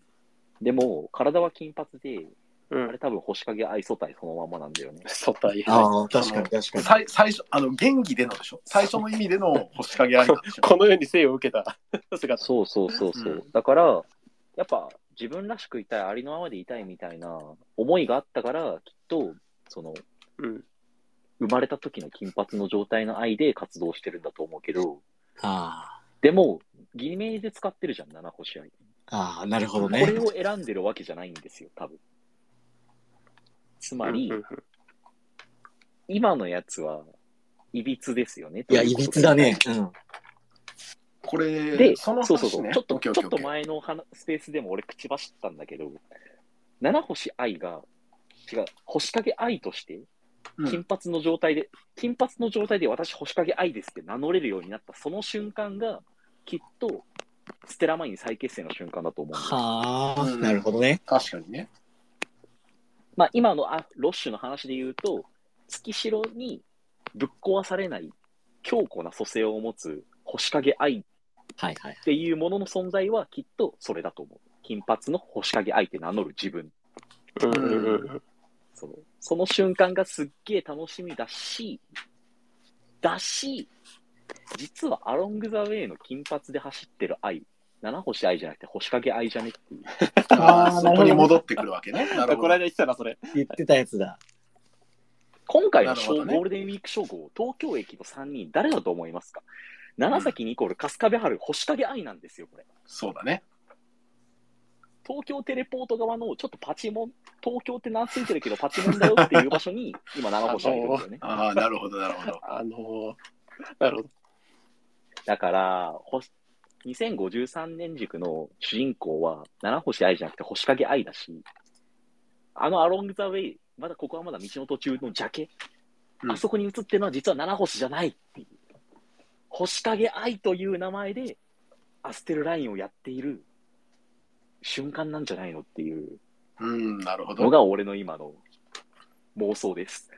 でも、体は金髪で、うんあれ。多分星影愛素体そのままなんだよね。素体。ああ、確かに確かに。最最初、あの、元気でのでしょ？最初の意味での星影愛 この世に生を受けた 姿。そうそうそうそう。うんだから、やっぱ自分らしくいたい、ありのままでいたいみたいな思いがあったから、きっと、その、うん。生まれた時の金髪の状態の愛で活動してるんだと思うけど、あでも、偽名で使ってるじゃん、七星愛。あ、ああ、なるほどこねれ。を選んでるわけじゃないんですよ、多分。つまり、今のやつは、いびつですよね。いや、いびつだね。うん。これ、で、その話、ね、そうそうそう、ちょっと、ちょっと前の話スペースでも俺口走ったんだけど、七星愛が、違う、星影愛として、うん金髪の状態で、金髪の状態で私星影愛ですって名乗れるようになったその瞬間が、きっと、ステラマイン再結成の瞬間だと思うんですよはあ、うんなるほどね。確かにね。まあ、今のあロッシュの話で言うと、月城にぶっ壊されない強固な蘇生を持つ星影愛はいはい。っていうものの存在はきっとそれだと思う。金髪の星影愛って名乗る自分。うんうんうんうんその瞬間がすっげえ楽しみだし、だし、実はアロング・ザ・ウェイの金髪で走ってる愛、七星愛じゃなくて星影愛じゃねっていう。あー そこに戻ってくるわけね。なるほど この間言ってたな、それ。言ってたやつだ。今回のねゴールデンウィーク称号、東京駅の3人、誰だと思いますか？長崎ニコル、春日部春、星影愛なんですよ、これ。そうだね。東京テレポート側のちょっとパチモン、東京って名ついてるけどパチモンだよっていう場所に、今、長星愛いるんですよね。ああ、なるほど、なるほど。あのー、なるほど。だから、ほ2053年軸の主人公は、七星愛じゃなくて星影愛だし、あのアロング・ザ・ウェイ、まだここはまだ道の途中のジャケ、うんあそこに映ってるのは実は七星じゃないっていう。星影愛という名前で、アステルラインをやっている瞬間なんじゃないのっていううん、なるほのど。が俺の今の妄想です。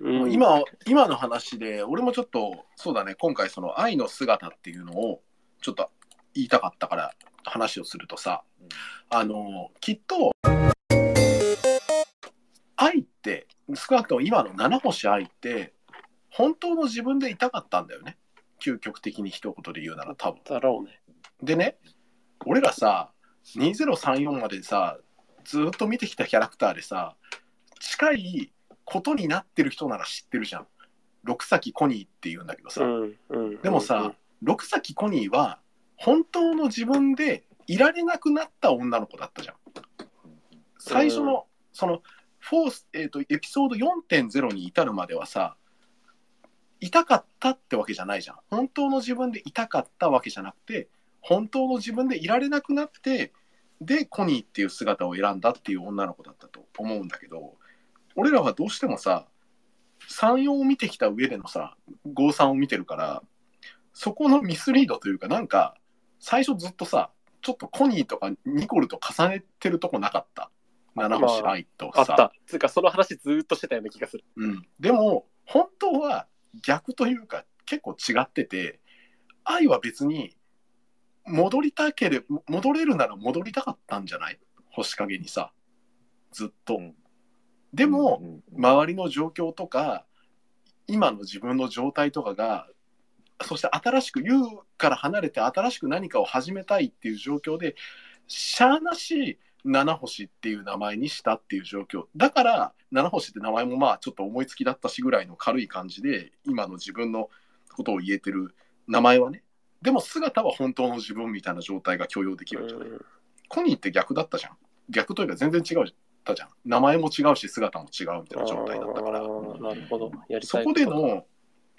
うん、今、今の話で、俺もちょっと、そうだね、今回その愛の姿っていうのを、ちょっと言いたかったから話をするとさ、うんあの、きっと、愛って、少なくとも今の七星愛って、本当の自分でいたかったんだよね。究極的に一言で言うなら多分。だろうね。でね、俺らさ、2034までさ、ずっと見てきたキャラクターでさ、近いことになってる人なら知ってるじゃん。六崎コニーって言うんだけどさ、うんうん、でもさ、六崎コニーは本当の自分でいられなくなった女の子だったじゃん。最初の、そのフォース、えー、とエピソード4.0に至るまではさ痛かったってわけじゃないじゃん。本当の自分で痛かったわけじゃなくて本当の自分でいられなくなってでコニーっていう姿を選んだっていう女の子だったと思うんだけど俺らはどうしてもさ34を見てきた上でのさ53を見てるからそこのミスリードというかなんか最初ずっとさちょっとコニーとかニコルと重ねてるとこなかった七星愛とさ、あった。つうか、その話ずーっとしてたような気がする。うん、でも本当は逆というか結構違ってて愛は別に戻りたければ戻れるなら戻りたかったんじゃない？星影にさずっと。うん。でも、うんうん周りの状況とか今の自分の状態とかがそして新しく YOU から離れて新しく何かを始めたいっていう状況でしゃーなし七星っていう名前にしたっていう状況。だから七星って名前もまあちょっと思いつきだったしぐらいの軽い感じで今の自分のことを言えてる名前はねでも姿は本当の自分みたいな状態が許容できるんじゃない、コニーって逆だったじゃん。逆というか全然違うったじゃん。名前も違うし姿も違うみたいな状態だったから。そこでの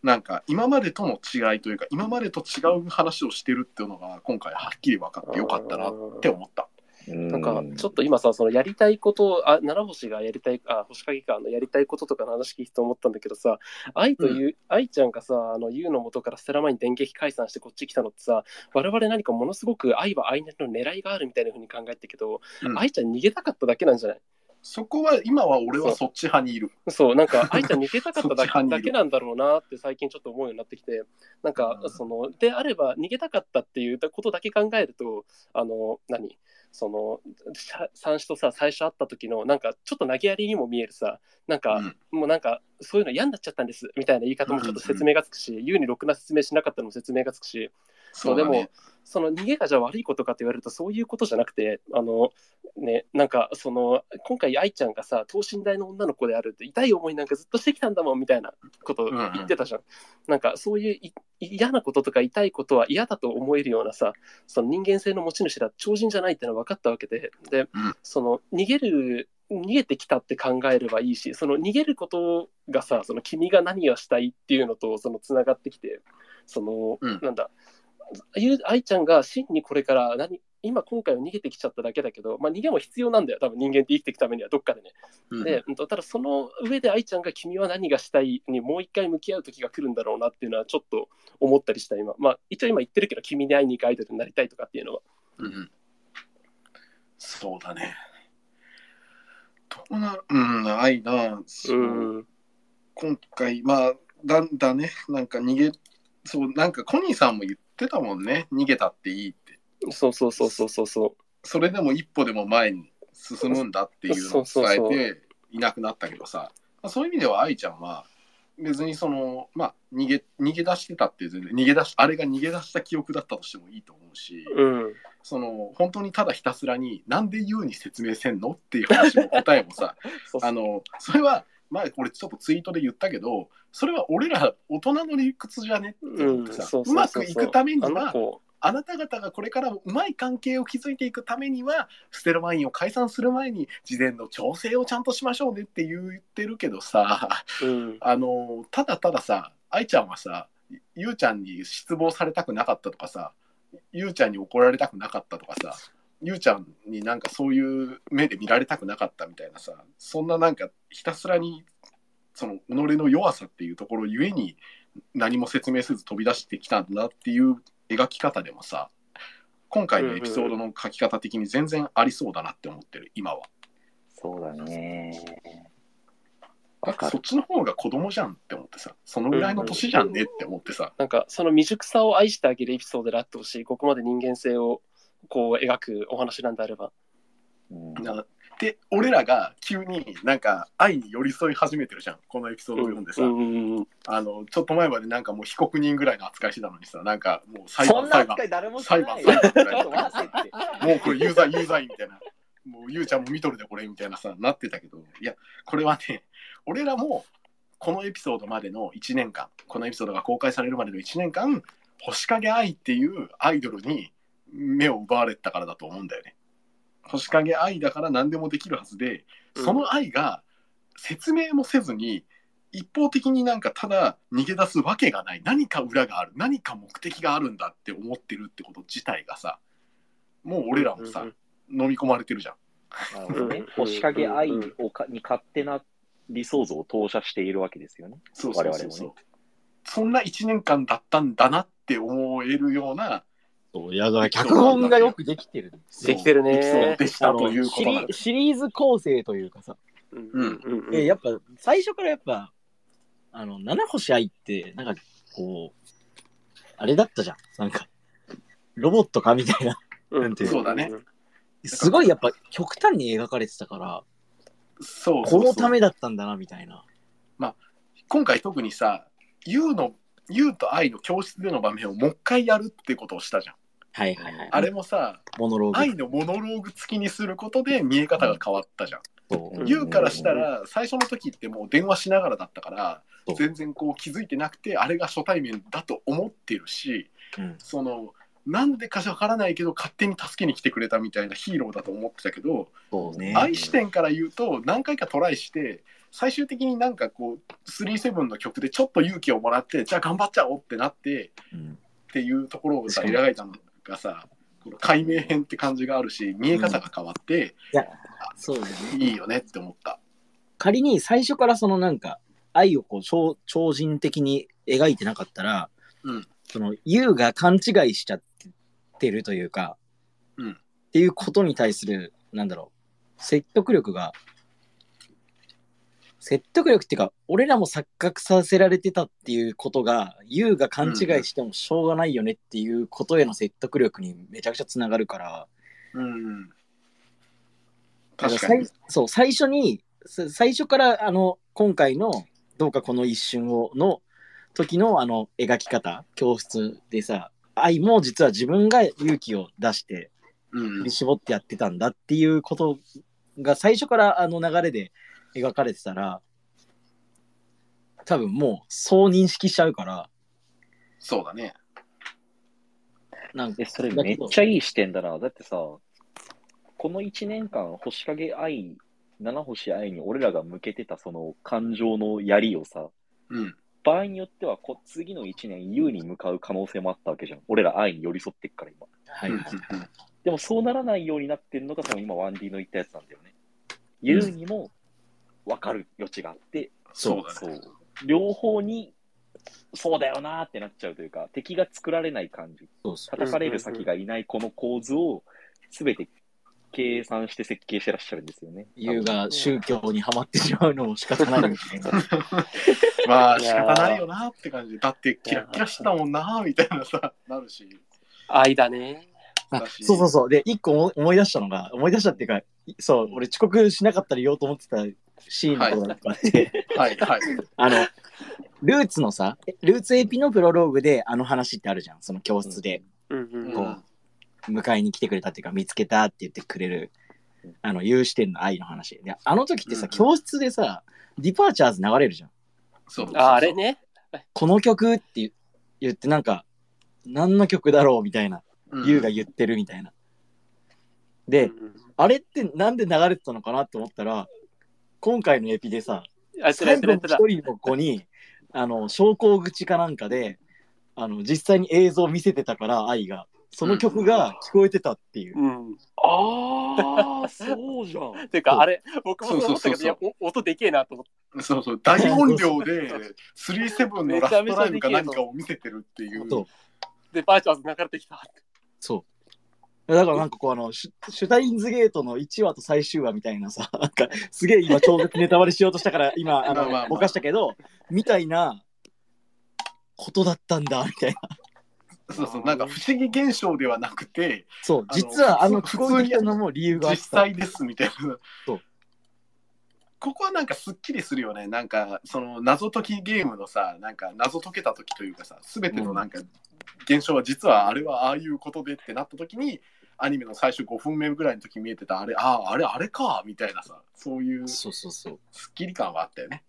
なんか今までとの違いというか今までと違う話をしてるっていうのが今回はっきり分かってよかったなって思った。なんかちょっと今さそのやりたいことあ七星がやりたいあ星影かのやりたいこととかの話聞いて思ったんだけどさ愛という、愛ちゃんがさあの YOU の元からステラマイン電撃解散してこっち来たのってさ我々何かものすごく愛は愛なりの狙いがあるみたいな風に考えてるけど、うん。愛ちゃん逃げたかっただけなんじゃない？そこは今は俺はそっち派にいる。そうなんか 愛ちゃん逃げたかっただそっち派にいるだけなんだろうなって最近ちょっと思うようになってきてなんか、うん。そのであれば逃げたかったっていうことだけ考えるとあの何？そのさ三子とさ最初会った時のなんかちょっと投げやりにも見えるさなんか、うん。もうなんかそういうの嫌になっちゃったんですみたいな言い方もちょっと説明がつくし、言うにろくな説明しなかったのも説明がつくしそうでもその逃げがじゃあ悪いことかって言われるとそういうことじゃなくてあのねなんかその今回愛ちゃんがさ等身大の女の子であるって痛い思いなんかずっとしてきたんだもんみたいなこと言ってたじゃん、なんかそういうい嫌なこととか痛いことは嫌だと思えるようなさその人間性の持ち主だ超人じゃないってのは分かったわけで。で、うん。その逃げる逃げてきたって考えればいいしその逃げることがさその君が何をしたいっていうのとそのつながってきてその、うん。なんだゆ愛ちゃんが真にこれから何今今回は逃げてきちゃっただけだけど、まあ、逃げも必要なんだよ多分人間って生きていくためにはどっかでね。うんで、うんとただその上で愛ちゃんが君は何がしたいにもう一回向き合う時が来るんだろうなっていうのはちょっと思ったりした今。まあ一応今言ってるけど君に会いに行くアイドルになりたいとかっていうのは。うんうんそうだね。どうなるうん、愛な、そううん今回、まあ、だんだね、なんか逃げ、そう、なんかコニーさんも言ってたもんね、逃げたっていいって。そうそうそうそうそうそう。それでも一歩でも前に進むんだっていうのを伝えていなくなったけどさ、まあそういう意味では愛ちゃんは、別にその、まあ、逃げ、逃げ出してたって全然、逃げ出し、あれが逃げ出した記憶だったとしてもいいと思うし、うん。その、本当にただひたすらに、なんで言うに説明せんのっていう話も答えもさ、あの、それは、前これちょっとツイートで言ったけど、それは俺ら大人の理屈じゃね？って思ってさ、うまくいくためには、子あなた方がこれからうまい関係を築いていくためには、ステロマインを解散する前に、事前の調整をちゃんとしましょうねって言ってるけどさ、うん。あの、ただたださ、愛ちゃんはさ、ゆうちゃんに失望されたくなかったとかさ、ゆうちゃんに怒られたくなかったとかさ、ゆうちゃんになんかそういう目で見られたくなかったみたいなさ、そんななんかひたすらに、その己の弱さっていうところゆえに何も説明せず飛び出してきたんだっていう描き方でもさ、今回のエピソードの書き方的に全然ありそうだなって思ってる、今は。そうだね。わかる。そっちの方が子供じゃんって思ってさ、そのぐらいの年じゃんねって思ってさ、なんかその未熟さを愛してあげるエピソードであってほしい。ここまで人間性をこう描くお話なんであれば。うん。なで俺らが急になんか愛に寄り添い始めてるじゃん。このエピソードを読んでさ、あのちょっと前までなんかもう被告人ぐらいの扱いしてたのにさ。なんかもう裁判裁判裁判。裁判ぐらいちょっと待って。って。もうこれ有罪有罪みたいな。もうゆうちゃんも見とるでこれみたいなさなってたけど。いやこれはね俺らもこのエピソードまでの1年間このエピソードが公開されるまでの1年間星影愛っていうアイドルに目を奪われてたからだと思うんだよね。星影愛だから何でもできるはずでその愛が説明もせずに一方的になんかただ逃げ出すわけがない何か裏がある何か目的があるんだって思ってるってこと自体がさもう俺らもさ、うん飲み込まれてるじゃん。なるほどね。星影愛をかに勝手な理想像を投射しているわけですよね。そうそうそう我々そねそんな1年間だったんだなって思えるようなそういや、だから脚本がよくできてるんですよ。できてるねエピソードでしたというこシとなんリシリーズ構成というかさ、うんうんうんやっぱ最初からやっぱ、あの、七星愛って、なんかこう、あれだったじゃん。なんか、ロボットかみたいな。うんなんていうそうだねすごいやっぱ極端に描かれてたから、そうそうそうこのためだったんだな、みたいな。今回特にさ YOU の YOU と愛の教室での場面をもう一回やるってことをしたじゃん。はいはいはい。あれもさモノローグ。愛のモノローグ付きにすることで見え方が変わったじゃん。そううからしたら最初の時ってもう電話しながらだったからそう全然こう気づいてなくてあれが初対面だと思ってるしうんそのなんでかわからないけど勝手に助けに来てくれたみたいなヒーローだと思ってたけどそうね。愛視点から言うと何回かトライして最終的になんかこう37の曲でちょっと勇気をもらってじゃあ頑張っちゃおうってなってうんっていうところをさ確かに描いたのがさこの解明編って感じがあるし見え方が変わってそうだね。いいよねって思った。仮に最初からそのなんか、愛をこう超超人的に描いてなかったら、うんその、優が勘違いしちゃってるというか、うんっていうことに対する、なんだろう、説得力が、説得力っていうか、俺らも錯覚させられてたっていうことが、優が勘違いしてもしょうがないよねっていうことへの説得力にめちゃくちゃつながるから、うん、確かに。最そう最初にさ最初からあの今回の「どうかこの一瞬を」の時のあの描き方教室でさ愛も実は自分が勇気を出してうん。振り絞ってやってたんだっていうことが最初からあの流れで描かれてたら多分もうそう認識しちゃうからそうだね。なんかえ、それめっちゃいい視点だな。だってさ、この1年間、星影愛、七星愛に俺らが向けてたその感情の槍をさ、うん。場合によってはこ次の1年、優に向かう可能性もあったわけじゃん。俺ら愛に寄り添ってっから今。はいはいでもそうならないようになってるのが、その今 1D の言ったやつなんだよね。優にも分かる余地があって、そうだね。そう。両方に、そうだよなーってなっちゃうというか、敵が作られない感じ。そうそう叩かれる先がいないこの構図を、すべて計算して設計してらっしゃるんですよね。優が宗教にはまってしまうのも仕方ないみたいな まあ仕方ないよなって感じで。だってキラッキラしてたもんなみたいなさ、なるし。愛だね。そうそうそうで一個思い思い出したのが思い出したっていうかそう俺遅刻しなかったら言おうと思ってたシーンのことがあって、はいはい。あのルーツのさルーツエピのプロローグであの話ってあるじゃん。その教室で。こう迎えに来てくれたっていうか見つけたって言ってくれるあの優視点の愛の話。であの時ってさ、教室でさ Departures 流れるじゃん。そう。ああれ。ね。この曲って言言ってなんか何の曲だろうみたいなうん。優が言ってるみたいな。で、うん。あれってなんで流れてたのかなって思ったら今回のエピでさあ、一人の子に あの昇降口かなんかであの実際に映像を見せてたから愛が。その曲が聞こえてたっていう、うん。ああ、そうじゃん。ていう。か、あれ、僕もそう思ったけど、そうそうそうそう。いや、お音でけえなと思って。そうそう、大音量で 37のラストライブか何かを見せてるっていう。で、バーチャーズ流れてきた。そうだからなんかこうあのシュシュタインズゲートの1話と最終話みたいなさ なんかすげえ今超絶ネタバレしようとしたから今あのぼかしたけどみたいなことだったんだみたいな。そうそう、なんか不思議現象ではなくて、そう実はあの普通聞こえたのも理由が実た。際ですみたいな。そう。ここはなんかすっきりするよね。なんかその謎解きゲームのさ、なんか謎解けた時というかさ、すべてのなんか現象は実はあれはああいうことでってなった時に、アニメの最初5分目ぐらいの時見えてたあれ、ああ、あれあれかみたいなさ、そういうすそうそうそうっきり感はあったよね。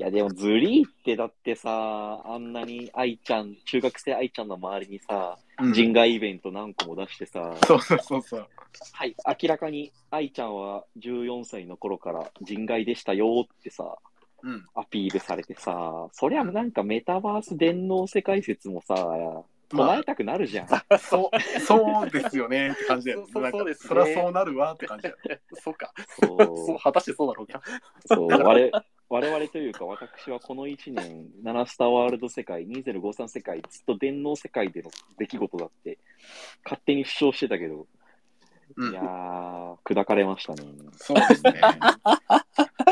いや、でもズリーってだってさ、あんなに愛ちゃん、中学生愛ちゃんの周りにさ、人外イベント何個も出してさ、そうそうそうそう。はい、明らかに愛ちゃんは14歳の頃から人外でしたよってさ、うん。アピールされてさ、そりゃなんかメタバース電脳世界説もさ、唱えたくなるじゃん。そう、そうですよねって感じだよね。そそうですねそりゃそうなるわって感じだよね。そうか。そうそう、果たしてそうだろうか。そう我々我々というか、私はこの1年、7スターワールド世界、2053世界、ずっと電脳世界での出来事だって、勝手に主張してたけど、うんいやー、砕かれましたね。そうですね。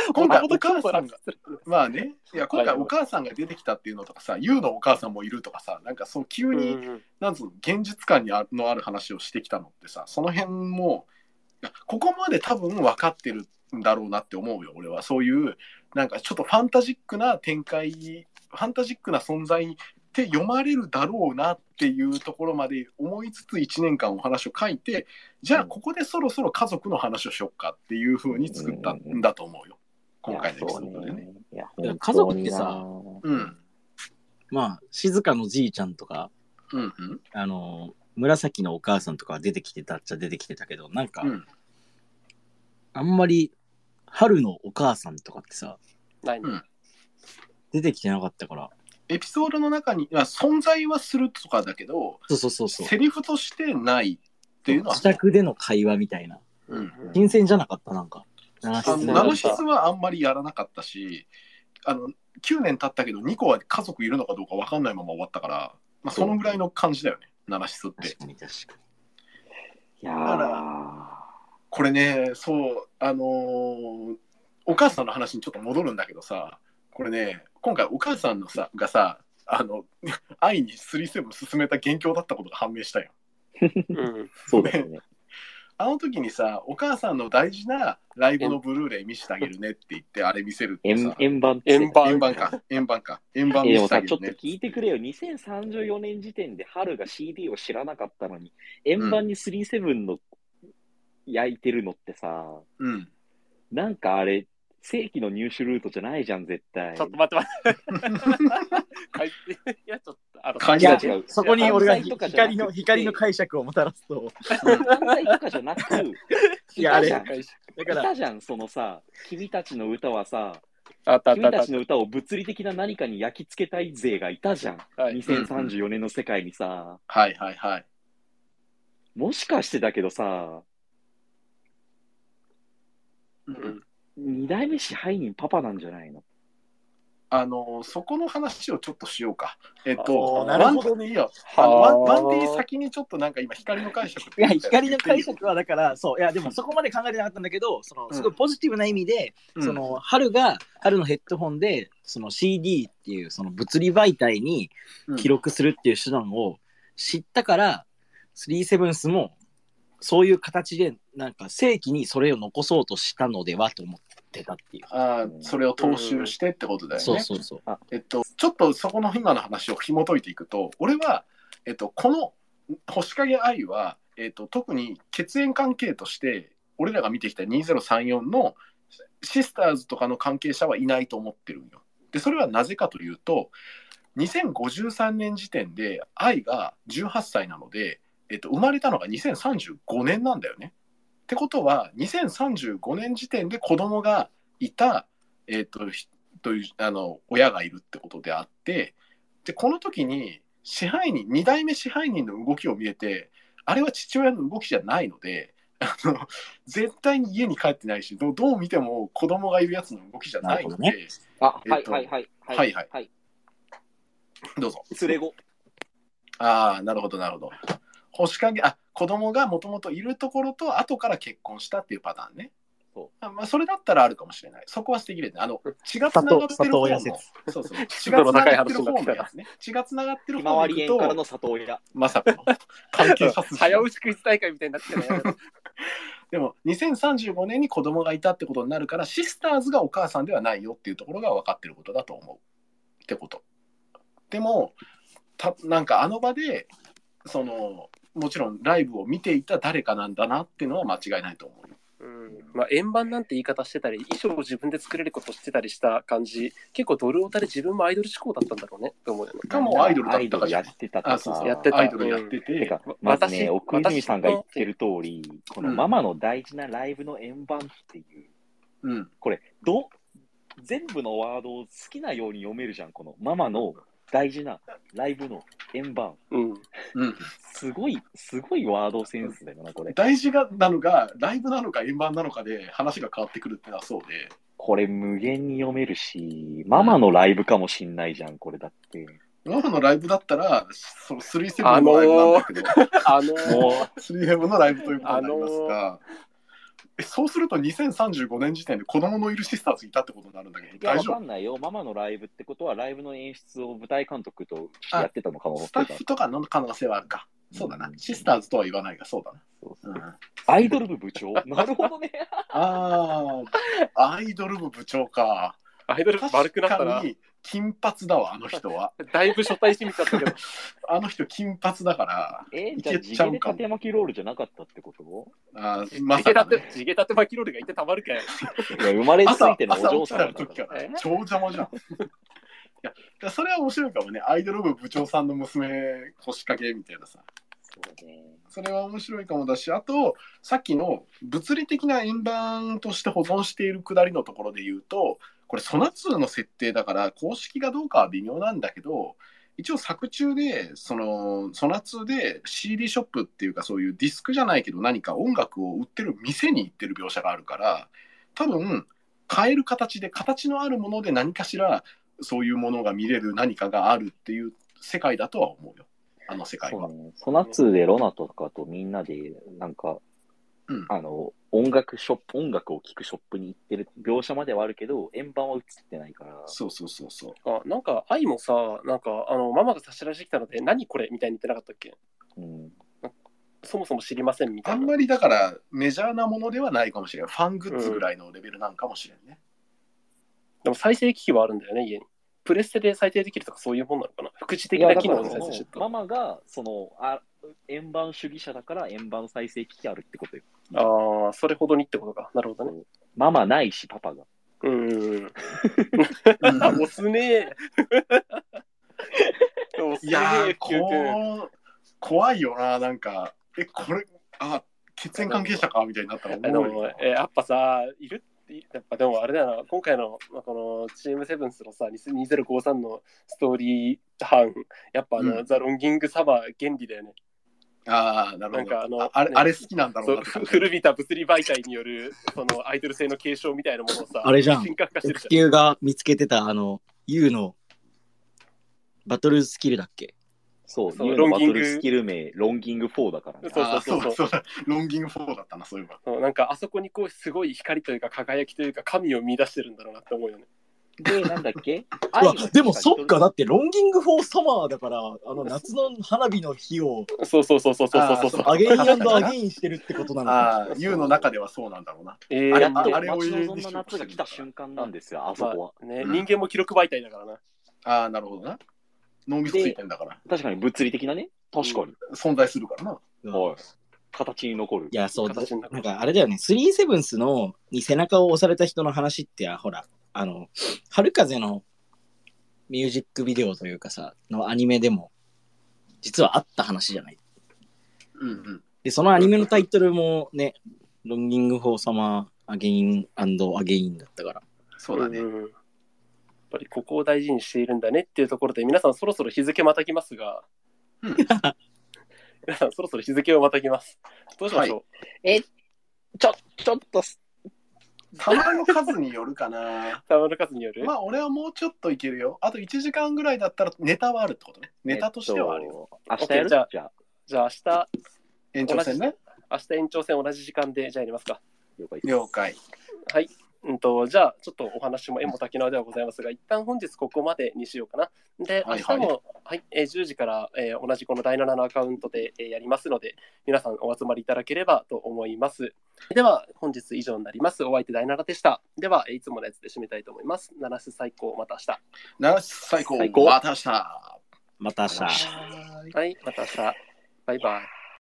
今回お母さんが、まあね、いや今回はいお母さんが出てきたっていうのとかさ、ユウのお母さんもいるとかさ、なんかそう急に、うんなんつうの、現実感にあのある話をしてきたのってさ、その辺も、ここまで多分分かってるんだろうなって思うよ、俺は。そういう、なんかちょっとファンタジックな展開、ファンタジックな存在って読まれるだろうなっていうところまで思いつつ1年間お話を書いて、じゃあここでそろそろ家族の話をしよっかっていうふうに作ったんだと思うよ、今回のエピソードでね。いや、いや本家族ってさうん。まあ静かのじいちゃんとかうんうん。あの紫のお母さんとかは出てきてたっちゃ出てきてたけどなんか、うん。あんまり春のお母さんとかってさないうん。出てきてなかったから。エピソードの中に、まあ、存在はするとかだけど、そうそうそうそう。セリフとしてないっていうのは。自宅での会話みたいな。うん。新鮮じゃなかったなんかナノシスはあんまりやらなかったしあの9年経ったけど2個は家族いるのかどうか分かんないまま終わったから、まあ、そのぐらいの感じだよねナナシスって。確かに確かいやこれねそうあのーお母さんの話にちょっと戻るんだけどさこれね今回お母さんのさがさあの 愛に37進めた元凶だったことが判明したよ。うん。そうだよね。あの時にさ、お母さんの大事なライブのブルーレイ見せてあげるねって言って、あれ見せるって円さ、円盤円盤円盤か、円盤か、円盤見せえでもさ、ちょっとてあげるね。聞いてくれよ。2034年時点で春が CD を知らなかったのに、円盤に37の焼いてるのってさ、うん。なんかあれ、正規の入手ルートじゃないじゃん、絶対。ちょっと待って待って。はいいや、ちょっと、あの、いや感じが違う。そこに俺が光の光の解釈をもたらすと、犯罪とかじゃなく、いやあれ。だいからたじゃん、そのさ、君たちの歌はさ、あったあった君たちの歌を物理的な何かに焼き付けたい勢がいたじゃん。はい。2034年の世界にさ、はいはいはい。もしかしてだけどさ、うん二代目支配人パパなんじゃないの？あの、そこの話をちょっとしようか。えっあと、ーなるほどワンいいよ。あのはあ。ワンワンディ先にちょっとなんか今、光の解釈いや光の解釈はだからそういやでもそこまで考えてなかったんだけどそのすごいポジティブな意味で、うん。その春が春のヘッドホンでその CD っていうその物理媒体にうん。記録するっていう手段を知ったから、スリーセブンスもそういう形でなんか正規にそれを残そうとしたのではと思ってたっていう。あーそれを踏襲してってことだよね。そうそうそう。えっと、ちょっとそこの今の話を紐解いていくと、俺は、えっと、この星影愛は、えっと、特に血縁関係として、俺らが見てきた2034のシスターズとかの関係者はいないと思ってるんよ。で、それはなぜかというと、2053年時点で愛が18歳なので、えっと、生まれたのが2035年なんだよね。ってことは、2035年時点で子供がいた、えっと、ひというあの親がいるってことであってでこの時に支配人2代目支配人の動きを見えてあれは父親の動きじゃないのであの絶対に家に帰ってないしどうどう見ても子供がいるやつの動きじゃないので、なるあ、えっとはいはいはい。はいはいはい。どうぞ。連れ子。ああなるほどなるほど。星影あ子供がもともといるところと後から結婚したっていうパターンね。そあまあ、それだったらあるかもしれない。そこは素敵でね。あの血がつながってる方の里親説そうそう血湿がつながってる方 話になってきたのやつね。血がつながってるひまわ方に行くとり園からの里親。まさかの 早打ちクイズ大会みたいになってるね。でも2035年に子供がいたってことになるからシスターズがお母さんではないよっていうところが分かってることだと思うってことでもたなんかあの場でそのもちろんライブを見ていた誰かなんだなっていうのは間違いないと思うよ。うん。まあ、円盤なんて言い方してたり、衣装を自分で作れることしてたりした感じ、結構ドルオタで自分もアイドル志向だったんだろうね。と思うよね。かもアイドルだアイドルやったかじゃんってたとか。あそうそう。やってた。アイドルやってて、てか、わまずね、私奥泉さんが言ってる通り、このうんママの大事なライブの円盤っていう、うん。これ、ど、全部のワードを好きなように読めるじゃん、このママの大事なライブの円盤。うん。うん、すごい、すごいワードセンスだよな、これ。大事がなのがライブなのか円盤なのかで話が変わってくるっていうのはそうでこれ無限に読めるし、ママのライブかもしんないじゃん、これだって。ママのライブだったらその37のライブなんだけど、あのも37のライブということになりますが、えそうすると2035年時点で子供のいるシスターズいたってことになるんだけどいや、わ大丈夫？かんないよ。ママのライブってことは、ライブの演出を舞台監督とやってたのかも。スタッフとかの可能性はあるか。そうだな。うんシスターズとは言わないがそうだそうそう。な、うん、アイドル部部長？なるほどね。ああアイドル部部長か。アイドル丸くなったな。確かに金髪だわあの人は だいぶ初対してみちゃったけど。あの人金髪だからえいじゃあ地毛でけちゃうかも縦巻きロールじゃなかったってこと？あー地まさか、ね、、地毛立て巻きロールがいてたまるかよ。いや、生まれつ朝いてのお嬢朝起きた様だか時からえ？超邪魔じゃん。いや、いやそれは面白いかもね。アイドル部部長さんの娘、腰掛けみたいなさ。そうね。それは面白いかもだし、あと、さっきの物理的な円盤として保存しているくだりのところで言うと、これ、ソナ2の設定だから、公式がどうかは微妙なんだけど、一応作中で、その、ソナ2で CD ショップっていうか、そういうディスクじゃないけど、何か音楽を売ってる店に行ってる描写があるから、多分、変える形で、形のあるもので何かしら、そういうものが見れる何かがあるっていう世界だとは思うよ。あの世界は。そうね。ソナ2でロナとかとみんなで、なんか、うんあの、音楽ショップ、音楽を聴くショップに行ってる描写まではあるけど、円盤は映ってないから。そうそうそうそう。あなんか、愛もさ、なんか、あの、ママが差し出してきたので、何これみたいに言ってなかったっけ？うん。そもそも知りませんみたいな。あんまりだからメジャーなものではないかもしれない。ファングッズぐらいのレベルなんかもしれんね。でも再生機器はあるんだよね、家に。プレステで再生できるとかそういうもんなのかな？副次的な機能で再生して。ママが、その、あ円盤主義者だから円盤再生機器あるってことよ。ああ、それほどにってことか。なるほどね。ママないし、パパが。うんうんうん。うん押すねえ。押すねいやえー、、こう、怖いよな、なんか、え、これ、あ、血縁関係者か？みたいになったらあでも思うよ。、えやっぱさ、いるって、やっぱでもあれだよな、今回の、まあ、このチームセブンスのさ、2053のストーリー班、やっぱあの、うんザ・ロンギング・サバー原理だよね。ああ、なるほど。なんかあのああれねあれ好きなんだろそううなって感じ。ふ古びた物理媒体によるそのアイドル性の継承みたいなものをさ、あれじゃん神格化してるじ F が見つけてた、あの、U のバトルスキルだっけ？そう、そう U のバトロンギングルスキル名、ロンギング4だからね。そうあーそうだそうだ。ロンギング4だったな、そういえば。ゃんそうなんかあそこにこうすごい光というか輝きというか神を見出してるんだろうなって思うよね。で、なんだっけ？でもそっか、だってロンギング・フォー・サマーだから、あの夏の花火の日をそうそうそうそうそうそうそう。あアゲインアゲインしてるってことなのか。ああ、U の中ではそうなんだろうな。えー、あれやってあれを待ち入れて望んだ夏が来た瞬間なんですよ、あそこは。まあね、うん人間も記録媒体だからな。ああ、なるほどな。脳みそついてんだから。確かに物理的なね。確かに。存在するからな。はい。形に残るい。や、そう、形になるなんかあれだよね、スリーセブンスのに背中を押された人の話って、ほら、あの、春風のミュージックビデオというかさ、のアニメでも、実はあった話じゃない。うんうん。で、そのアニメのタイトルもね、Longing for Summer Again Again だったから。そうだね。んやっぱりここを大事にしているんだねっていうところで、皆さんそろそろ日付またぎますが、うん 皆さんそろそろ日付をまたぎます。どうしましょちょ、ちょっと、玉の数によるかな。う玉の数による、まあ、俺はもうちょっといけるよ。あと1時間ぐらいだったらネタはあるってことね。ネタとしてはあるよ。えっと。明日やる？じゃあじゃあ、じゃあ明日、延長戦ね。明日延長戦同じ時間でじゃあやりますか。了解了解。はい。うんと、じゃあ、ちょっとお話も縁も滝縄ではございますが、一旦本日ここまでにしようかな。で、明はいはい日も、はい、えー10時から、えー同じこの第7のアカウントで、えーやりますので、皆さんお集まりいただければと思います。では、本日以上になります。お相手第7でした。では、えーいつものやつで締めたいと思います。ナラス最高、また明日。な最高。最高また明日。また明日。はい、また明日。バイバイ。